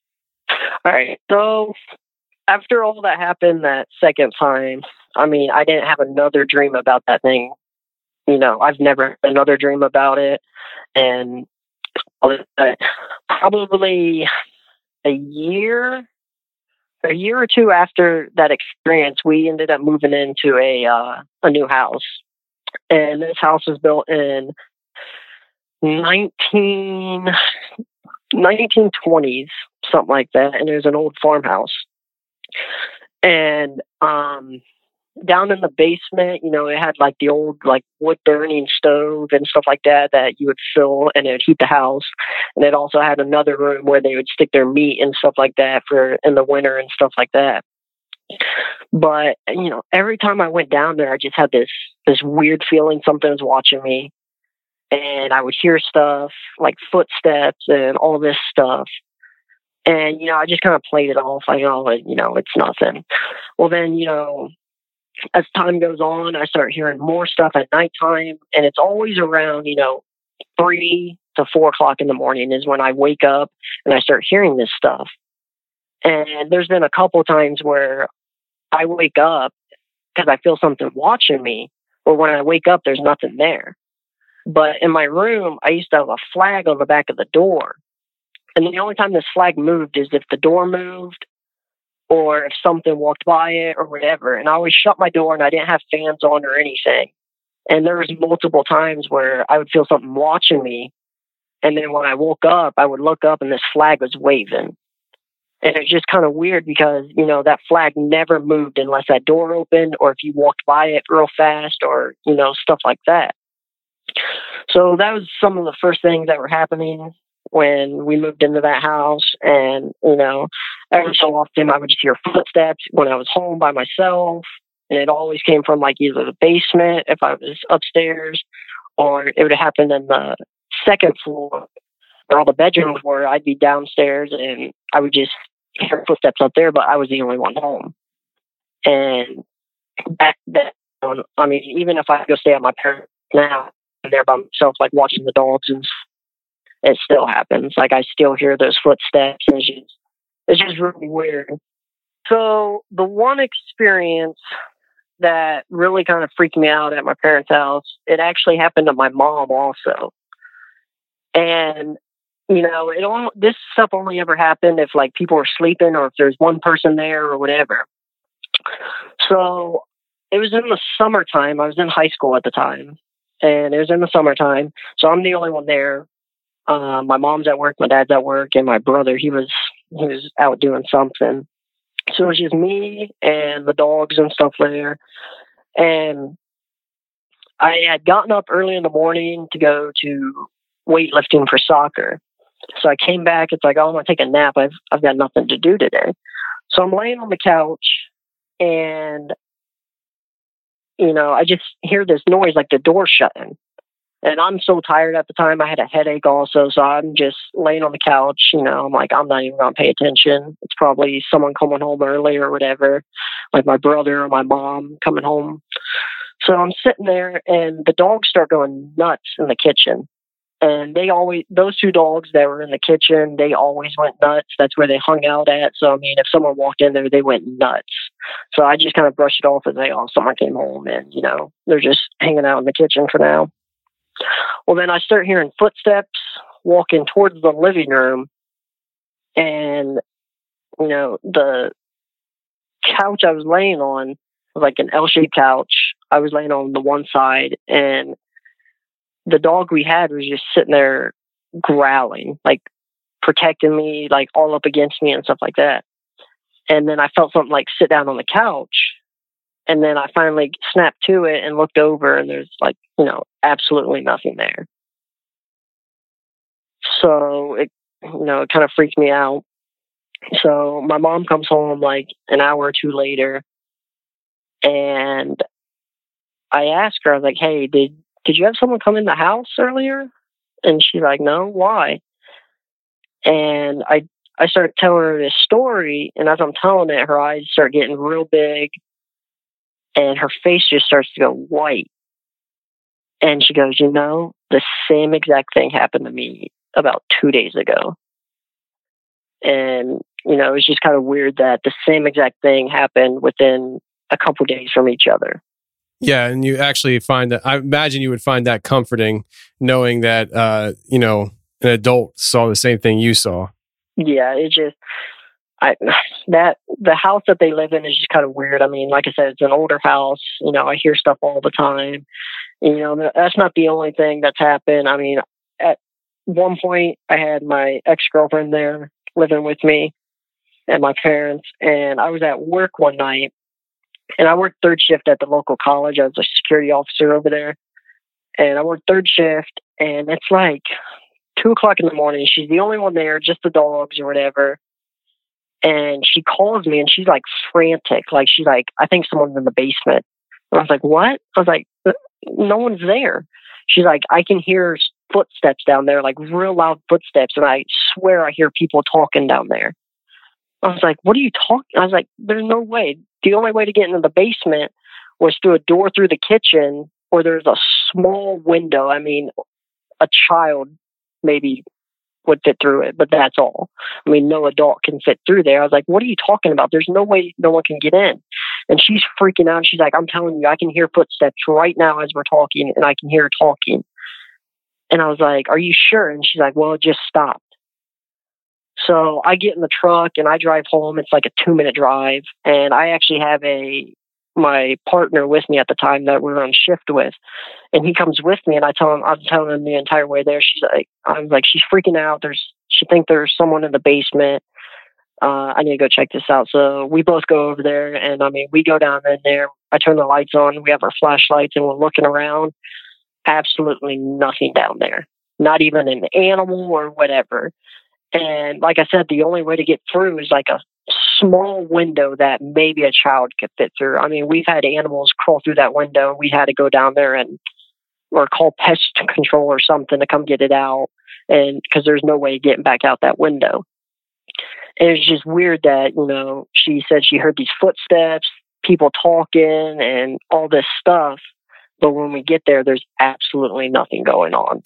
[SPEAKER 29] All right. So after all that happened that second time, I mean, I didn't have another dream about that thing. You know, I've never another dream about it. And probably a year, a year or two after that experience, we ended up moving into a uh, a new house, and this house was built in 19, 1920s, something like that, and was an old farmhouse. And um, down in the basement, you know, it had like the old like wood burning stove and stuff like that that you would fill and it would heat the house. And it also had another room where they would stick their meat and stuff like that for in the winter and stuff like that. But you know, every time I went down there, I just had this this weird feeling something was watching me, and I would hear stuff like footsteps and all this stuff. And you know, I just kind of played it off like, oh, you know, it's nothing. Well, then you know, as time goes on, I start hearing more stuff at nighttime, and it's always around, you know, three to four o'clock in the morning is when I wake up and I start hearing this stuff. And there's been a couple times where I wake up because I feel something watching me, or when I wake up, there's nothing there. But in my room, I used to have a flag on the back of the door. And the only time this flag moved is if the door moved or if something walked by it or whatever. And I always shut my door and I didn't have fans on or anything. And there was multiple times where I would feel something watching me. And then when I woke up, I would look up and this flag was waving. And it's just kind of weird because, you know, that flag never moved unless that door opened or if you walked by it real fast or, you know, stuff like that. So that was some of the first things that were happening when we moved into that house. And, you know, every so often I would just hear footsteps when I was home by myself. And it always came from like either the basement if I was upstairs or it would happen in the second floor where all the bedrooms were. I'd be downstairs and I would just hear footsteps up there, but I was the only one home. And back then, I mean, even if I go stay at my parents now, there by myself, like watching the dogs and it still happens. Like I still hear those footsteps and it's just, it's just really weird. So the one experience that really kind of freaked me out at my parents' house, it actually happened to my mom also. And you know, it all this stuff only ever happened if like people were sleeping or if there's one person there or whatever. So it was in the summertime. I was in high school at the time, and it was in the summertime. So I'm the only one there Uh, my mom's at work, my dad's at work, and my brother he was he was out doing something. So it was just me and the dogs and stuff there. And I had gotten up early in the morning to go to weightlifting for soccer. So I came back. It's like, oh, I'm gonna take a nap. I've I've got nothing to do today. So I'm laying on the couch, and you know, I just hear this noise like the door shutting. And I'm so tired at the time. I had a headache also, so I'm just laying on the couch. You know, I'm like, I'm not even gonna pay attention. It's probably someone coming home early or whatever, like my brother or my mom coming home. So I'm sitting there, and the dogs start going nuts in the kitchen. And they always, those two dogs that were in the kitchen, they always went nuts. That's where they hung out at. So, I mean, if someone walked in there, they went nuts. So I just kind of brushed it off as, like, oh, someone came home and, you know, they're just hanging out in the kitchen for now. Well, then I start hearing footsteps walking towards the living room. And, you know, the couch I was laying on was like an L shaped couch. I was laying on the one side, and the dog we had was just sitting there growling, like protecting me, like all up against me and stuff like that. And then I felt something like sit down on the couch. And then I finally snapped to it and looked over, and there's like, you know, absolutely nothing there. So it, you know, it kind of freaked me out. So my mom comes home like an hour or two later, and I asked her, I was like, "Hey, did did you have someone come in the house earlier?" And she's like, "No, why?" And I I start telling her this story, and as I'm telling it, her eyes start getting real big, and her face just starts to go white. And she goes, "You know, the same exact thing happened to me about two days ago." And you know, it's just kind of weird that the same exact thing happened within a couple days from each other.
[SPEAKER 1] Yeah, and you actually find that. I imagine you would find that comforting, knowing that uh, you know an adult saw the same thing you saw.
[SPEAKER 29] Yeah, it just I that the house that they live in is just kind of weird. I mean, like I said, it's an older house. You know, I hear stuff all the time. You know, that's not the only thing that's happened. I mean, at one point, I had my ex girlfriend there living with me and my parents, and I was at work one night and I worked third shift at the local college. I was a security officer over there, and I worked third shift, and it's like two o'clock in the morning. She's the only one there, just the dogs or whatever. And she calls me, and she's like frantic, like she's like, "I think someone's in the basement." And I was like, "What?" I was like, uh, "No one's there." She's like, "I can hear footsteps down there, like real loud footsteps, and I swear I hear people talking down there." I was like, what are you talking? I was like, there's no way. The only way to get into the basement was through a door through the kitchen or there's a small window. I mean, a child maybe would fit through it, but that's all. I mean, no adult can fit through there. I was like, what are you talking about? There's no way no one can get in. And she's freaking out. She's like, I'm telling you, I can hear footsteps right now as we're talking and I can hear her talking. And I was like, are you sure? And she's like, well, just stopped. So I get in the truck and I drive home. It's like a two minute drive. And I actually have a, my partner with me at the time that we are on shift with. And he comes with me and I tell him, I'm telling him the entire way there. She's like, I'm like, she's freaking out. There's, she think there's someone in the basement. Uh, I need to go check this out. So we both go over there and I mean, we go down in there. I turn the lights on. We have our flashlights and we're looking around. Absolutely nothing down there. Not even an animal or whatever. And like I said, the only way to get through is like a small window that maybe a child could fit through. I mean, we've had animals crawl through that window. We had to go down there and or call pest control or something to come get it out, and because there's no way of getting back out that window. And it's just weird that you know she said she heard these footsteps, people talking, and all this stuff. But when we get there, there's absolutely nothing going on.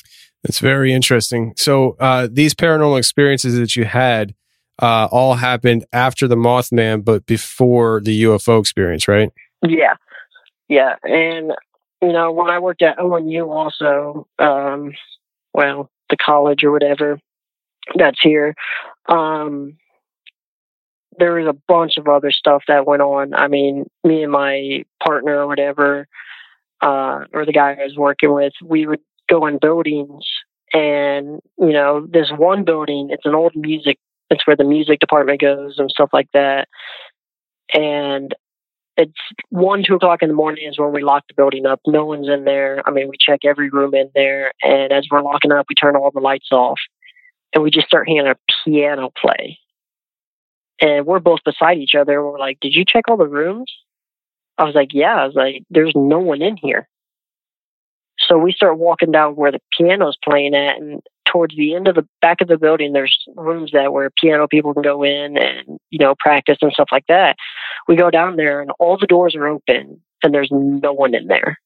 [SPEAKER 1] It's very interesting. So uh, these paranormal experiences that you had uh, all happened after the Mothman, but before the UFO experience, right?
[SPEAKER 29] Yeah, yeah, and you know when I worked at ONU, also, um, well, the college or whatever that's here, um, there was a bunch of other stuff that went on. I mean, me and my partner or whatever, uh, or the guy I was working with, we would go in buildings And, you know, this one building, it's an old music, it's where the music department goes and stuff like that. And it's one, two o'clock in the morning is when we lock the building up. No one's in there. I mean, we check every room in there. And as we're locking up, we turn all the lights off and we just start hearing a piano play. And we're both beside each other. We're like, Did you check all the rooms? I was like, Yeah. I was like, There's no one in here. So we start walking down where the piano's playing at, and towards the end of the back of the building, there's rooms that where piano people can go in and you know practice and stuff like that. We go down there, and all the doors are open, and there's no one in there.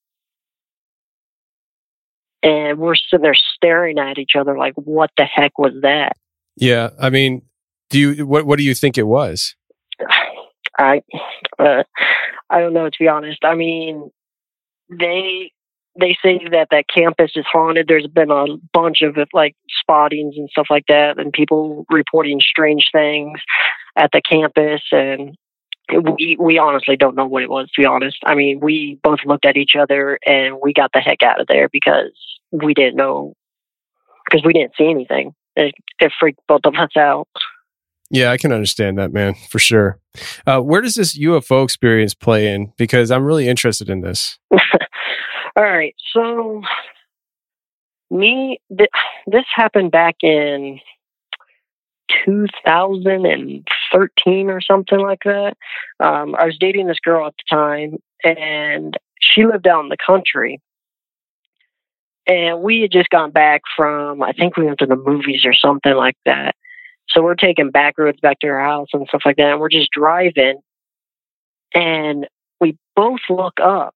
[SPEAKER 29] And we're sitting there staring at each other like, "What the heck was that?"
[SPEAKER 1] Yeah, I mean, do you what what do you think it was?
[SPEAKER 29] I uh, I don't know to be honest. I mean, they they say that that campus is haunted. There's been a bunch of like spottings and stuff like that, and people reporting strange things at the campus. And we we honestly don't know what it was. To be honest, I mean, we both looked at each other and we got the heck out of there because we didn't know because we didn't see anything. It, it freaked both of us out.
[SPEAKER 1] Yeah, I can understand that, man, for sure. Uh, where does this UFO experience play in? Because I'm really interested in this.
[SPEAKER 29] All right, so me, th- this happened back in 2013 or something like that. Um, I was dating this girl at the time, and she lived out in the country. And we had just gone back from, I think we went to the movies or something like that. So we're taking back roads back to her house and stuff like that. And we're just driving, and we both look up,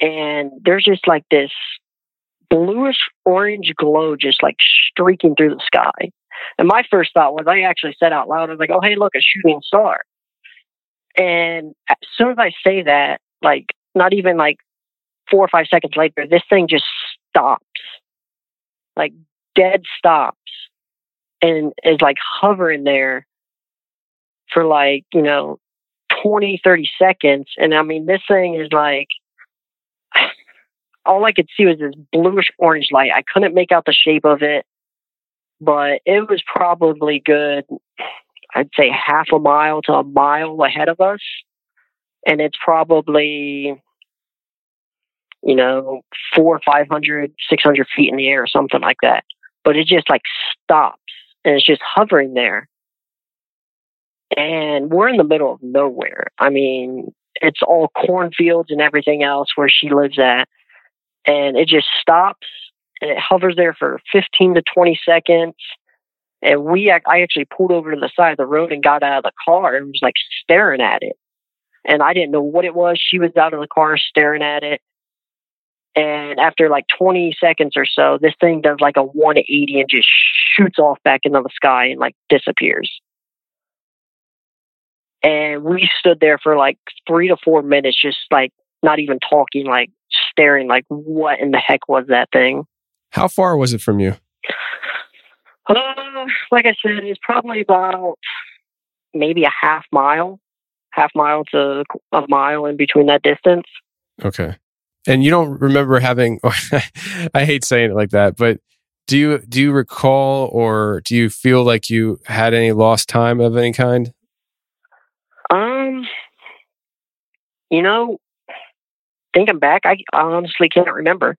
[SPEAKER 29] and there's just like this bluish orange glow just like streaking through the sky. And my first thought was, I actually said out loud, I was like, oh, hey, look, a shooting star. And as soon as I say that, like, not even like four or five seconds later, this thing just stops, like, dead stops, and is like hovering there for like, you know, 20, 30 seconds. And I mean, this thing is like, all I could see was this bluish orange light. I couldn't make out the shape of it, but it was probably good, I'd say half a mile to a mile ahead of us. And it's probably, you know, four or 500, 600 feet in the air or something like that. But it just like stops and it's just hovering there. And we're in the middle of nowhere. I mean, it's all cornfields and everything else where she lives at. And it just stops and it hovers there for 15 to 20 seconds. And we, I actually pulled over to the side of the road and got out of the car and was like staring at it. And I didn't know what it was. She was out of the car staring at it. And after like 20 seconds or so, this thing does like a 180 and just shoots off back into the sky and like disappears. And we stood there for like three to four minutes, just like not even talking, like staring, like, what in the heck was that thing?
[SPEAKER 1] How far was it from you?
[SPEAKER 29] Uh, like I said, it's probably about maybe a half mile, half mile to a mile in between that distance.
[SPEAKER 1] Okay. And you don't remember having I hate saying it like that, but do you do you recall or do you feel like you had any lost time of any kind?
[SPEAKER 29] Um you know, thinking back, I honestly can't remember.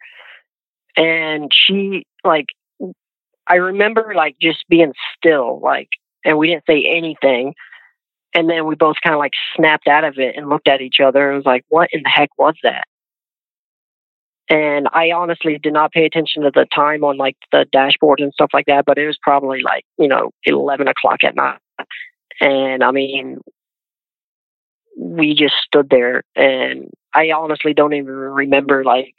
[SPEAKER 29] And she like I remember like just being still, like and we didn't say anything. And then we both kind of like snapped out of it and looked at each other and was like, what in the heck was that? And I honestly did not pay attention to the time on like the dashboard and stuff like that, but it was probably like, you know, 11 o'clock at night. And I mean, we just stood there and I honestly don't even remember like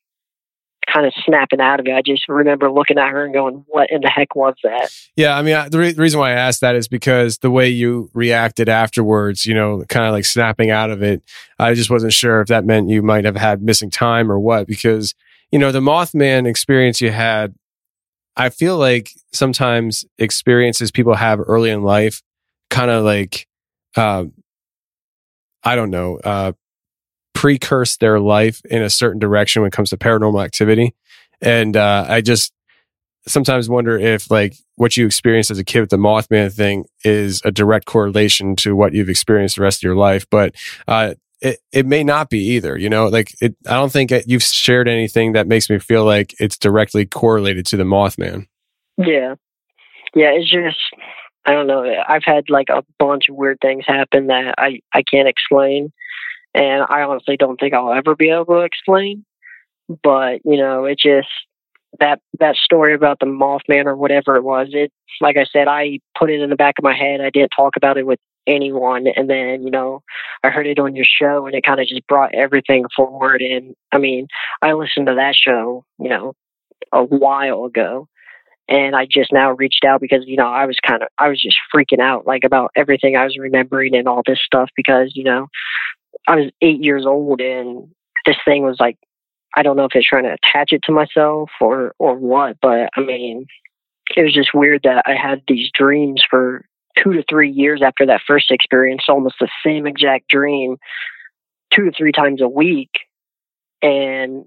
[SPEAKER 29] kind of snapping out of it. I just remember looking at her and going, "What in the heck was that?"
[SPEAKER 1] Yeah, I mean, I, the, re- reason why I asked that is because the way you reacted afterwards, you know, kind of like snapping out of it. I just wasn't sure if that meant you might have had missing time or what. Because you know, the Mothman experience you had, I feel like sometimes experiences people have early in life, kind of like, uh, I don't know, uh, precurse their life in a certain direction when it comes to paranormal activity. And uh, I just, sometimes wonder if like what you experienced as a kid with the Mothman thing is a direct correlation to what you've experienced the rest of your life. But uh, it, it may not be either. You know, like it, I don't think you've shared anything that makes me feel like it's directly correlated to the Mothman.
[SPEAKER 29] Yeah. Yeah. It's just, I don't know. I've had like a bunch of weird things happen that I, I can't explain. And I honestly don't think I'll ever be able to explain. But, you know, it just, that that story about the Mothman or whatever it was, it like I said, I put it in the back of my head. I didn't talk about it with anyone, and then you know, I heard it on your show, and it kind of just brought everything forward. And I mean, I listened to that show, you know, a while ago, and I just now reached out because you know I was kind of I was just freaking out like about everything I was remembering and all this stuff because you know I was eight years old and this thing was like I don't know if it's trying to attach it to myself or or what, but I mean, it was just weird that I had these dreams for two to three years after that first experience, almost the same exact dream, two to three times a week, and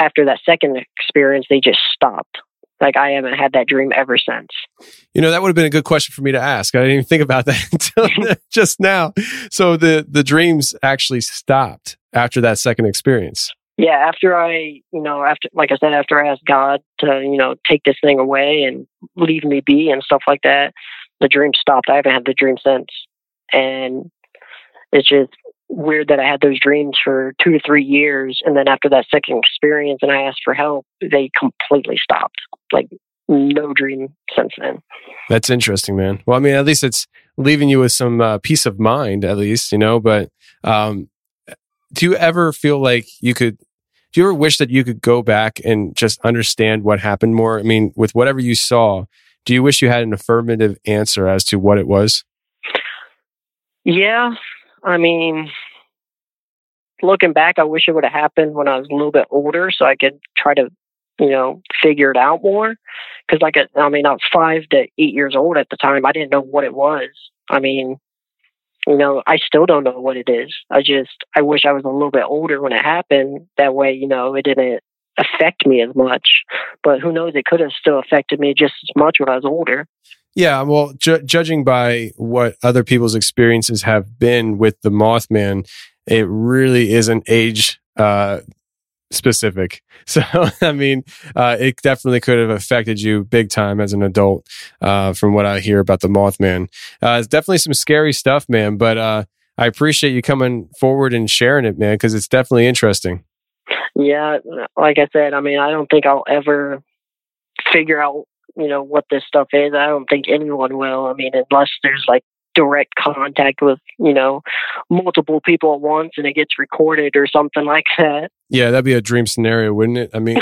[SPEAKER 29] after that second experience, they just stopped. Like I haven't had that dream ever since.
[SPEAKER 1] You know, that would have been a good question for me to ask. I didn't even think about that until just now. So the the dreams actually stopped after that second experience
[SPEAKER 29] yeah, after I, you know, after, like I said, after I asked God to, you know, take this thing away and leave me be and stuff like that, the dream stopped. I haven't had the dream since. And it's just weird that I had those dreams for two to three years. And then after that second experience and I asked for help, they completely stopped. Like no dream since then.
[SPEAKER 1] That's interesting, man. Well, I mean, at least it's leaving you with some uh, peace of mind, at least, you know, but, um, do you ever feel like you could do you ever wish that you could go back and just understand what happened more i mean with whatever you saw do you wish you had an affirmative answer as to what it was
[SPEAKER 29] yeah i mean looking back i wish it would have happened when i was a little bit older so i could try to you know figure it out more because like uh, i mean i was five to eight years old at the time i didn't know what it was i mean you know, I still don't know what it is. I just, I wish I was a little bit older when it happened. That way, you know, it didn't affect me as much. But who knows? It could have still affected me just as much when I was older.
[SPEAKER 1] Yeah, well, ju- judging by what other people's experiences have been with the Mothman, it really isn't age uh, specific. So, I mean, uh, it definitely could have affected you big time as an adult, uh, from what I hear about the Mothman. Uh, it's definitely some scary stuff, man, but, uh, I appreciate you coming forward and sharing it, man, because it's definitely interesting.
[SPEAKER 29] Yeah, like I said, I mean, I don't think I'll ever figure out, you know, what this stuff is. I don't think anyone will. I mean, unless there's like direct contact with you know multiple people at once and it gets recorded or something like that
[SPEAKER 1] yeah that'd be a dream scenario wouldn't it i mean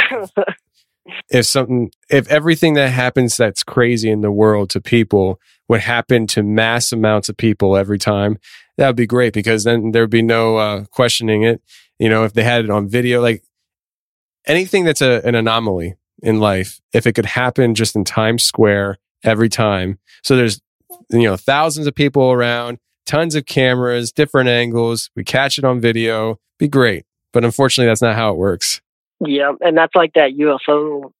[SPEAKER 1] if something if everything that happens that's crazy in the world to people would happen to mass amounts of people every time that would be great because then there'd be no uh, questioning it you know if they had it on video like anything that's a, an anomaly in life if it could happen just in times square every time so there's you know, thousands of people around, tons of cameras, different angles. We catch it on video. Be great. But unfortunately, that's not how it works.
[SPEAKER 29] Yeah. And that's like that UFO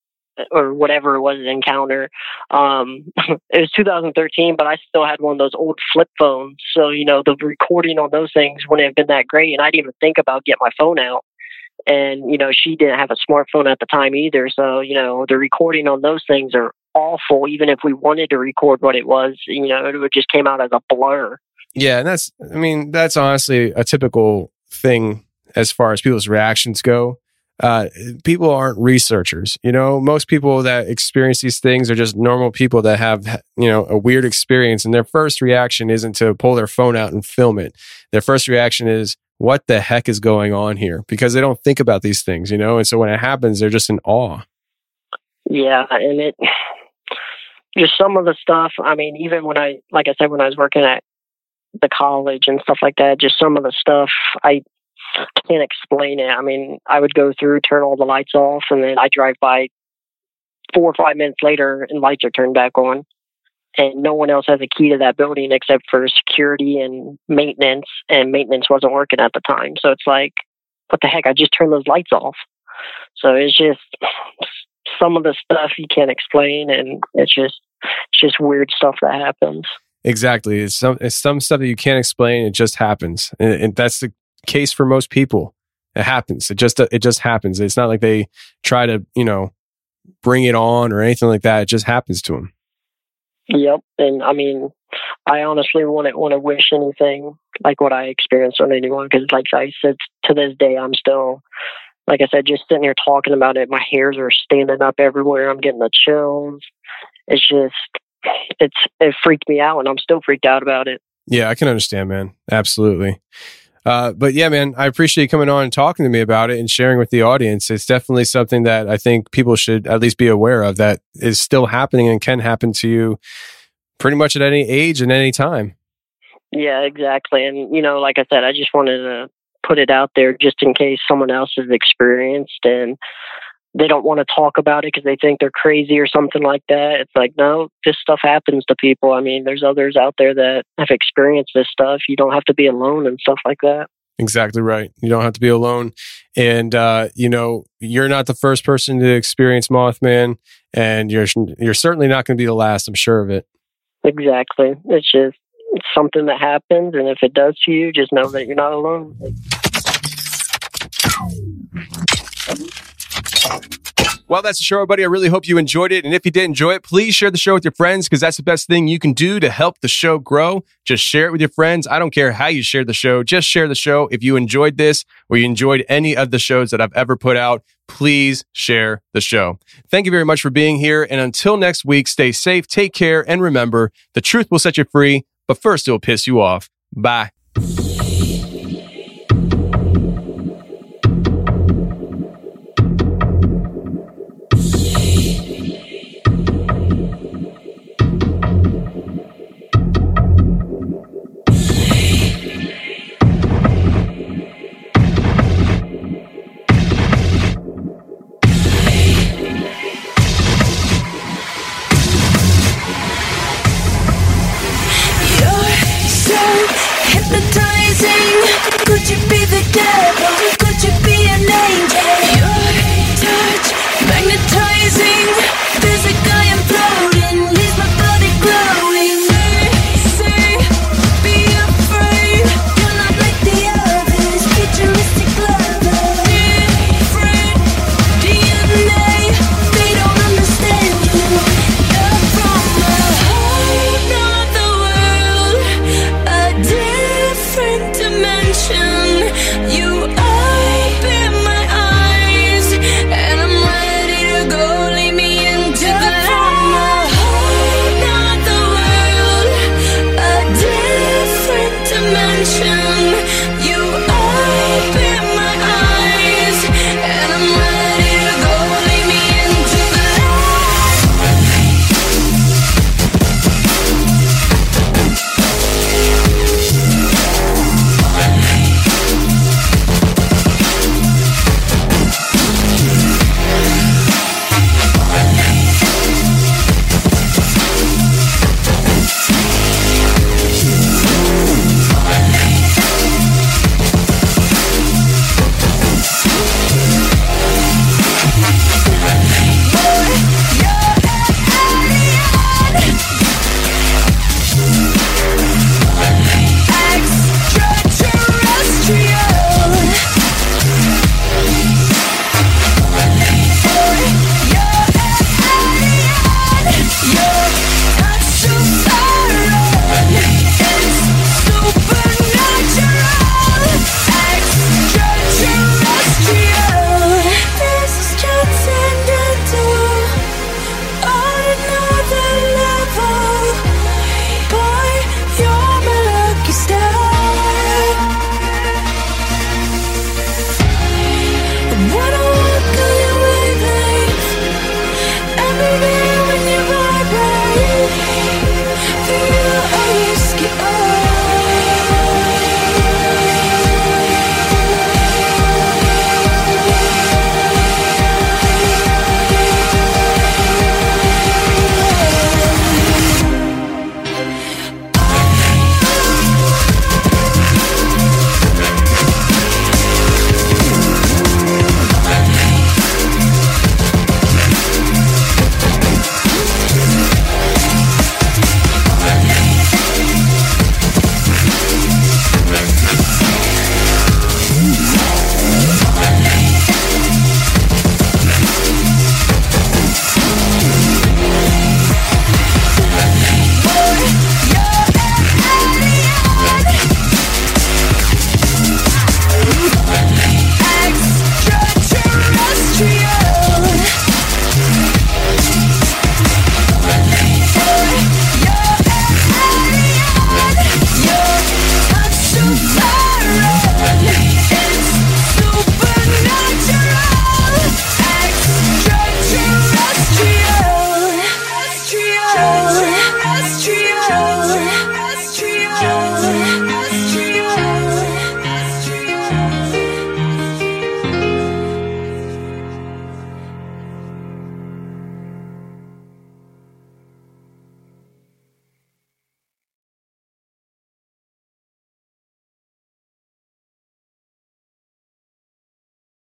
[SPEAKER 29] or whatever it was encounter. Um, it was 2013, but I still had one of those old flip phones. So, you know, the recording on those things wouldn't have been that great. And I didn't even think about getting my phone out. And, you know, she didn't have a smartphone at the time either. So, you know, the recording on those things are awful. Even if we wanted to record what it was, you know, it just came out as a blur.
[SPEAKER 1] Yeah, and that's I mean that's honestly a typical thing as far as people's reactions go. Uh, people aren't researchers. You know, most people that experience these things are just normal people that have, you know, a weird experience. And their first reaction isn't to pull their phone out and film it. Their first reaction is, what the heck is going on here? Because they don't think about these things, you know? And so when it happens, they're just in awe.
[SPEAKER 29] Yeah. And it, just some of the stuff. I mean, even when I, like I said, when I was working at the college and stuff like that, just some of the stuff I can't explain it. I mean, I would go through, turn all the lights off, and then I drive by four or five minutes later and lights are turned back on. And no one else has a key to that building except for security and maintenance, and maintenance wasn't working at the time. So it's like, what the heck? I just turned those lights off. So it's just some of the stuff you can't explain, and it's just it's just weird stuff that happens.
[SPEAKER 1] Exactly. It's some it's some stuff that you can't explain. It just happens, and, and that's the case for most people. It happens. It just it just happens. It's not like they try to you know bring it on or anything like that. It just happens to them.
[SPEAKER 29] Yep, and I mean, I honestly wouldn't want to wish anything like what I experienced on anyone because, like I said, to this day, I'm still, like I said, just sitting here talking about it. My hairs are standing up everywhere. I'm getting the chills. It's just, it's it freaked me out, and I'm still freaked out about it.
[SPEAKER 1] Yeah, I can understand, man. Absolutely. Uh, but yeah, man, I appreciate you coming on and talking to me about it and sharing with the audience. It's definitely something that I think people should at least be aware of that is still happening and can happen to you pretty much at any age and any time.
[SPEAKER 29] Yeah, exactly. And, you know, like I said, I just wanted to put it out there just in case someone else has experienced and they don't want to talk about it because they think they're crazy or something like that. It's like, no, this stuff happens to people. I mean, there's others out there that have experienced this stuff. You don't have to be alone and stuff like that.
[SPEAKER 1] Exactly right. You don't have to be alone. And, uh, you know, you're not the first person to experience Mothman, and you're, you're certainly not going to be the last. I'm sure of it.
[SPEAKER 29] Exactly. It's just it's something that happens, and if it does to you, just know that you're not alone.
[SPEAKER 1] Well, that's the show, everybody. I really hope you enjoyed it. And if you did enjoy it, please share the show with your friends because that's the best thing you can do to help the show grow. Just share it with your friends. I don't care how you share the show. Just share the show. If you enjoyed this or you enjoyed any of the shows that I've ever put out, please share the show. Thank you very much for being here. And until next week, stay safe, take care, and remember the truth will set you free, but first it will piss you off. Bye.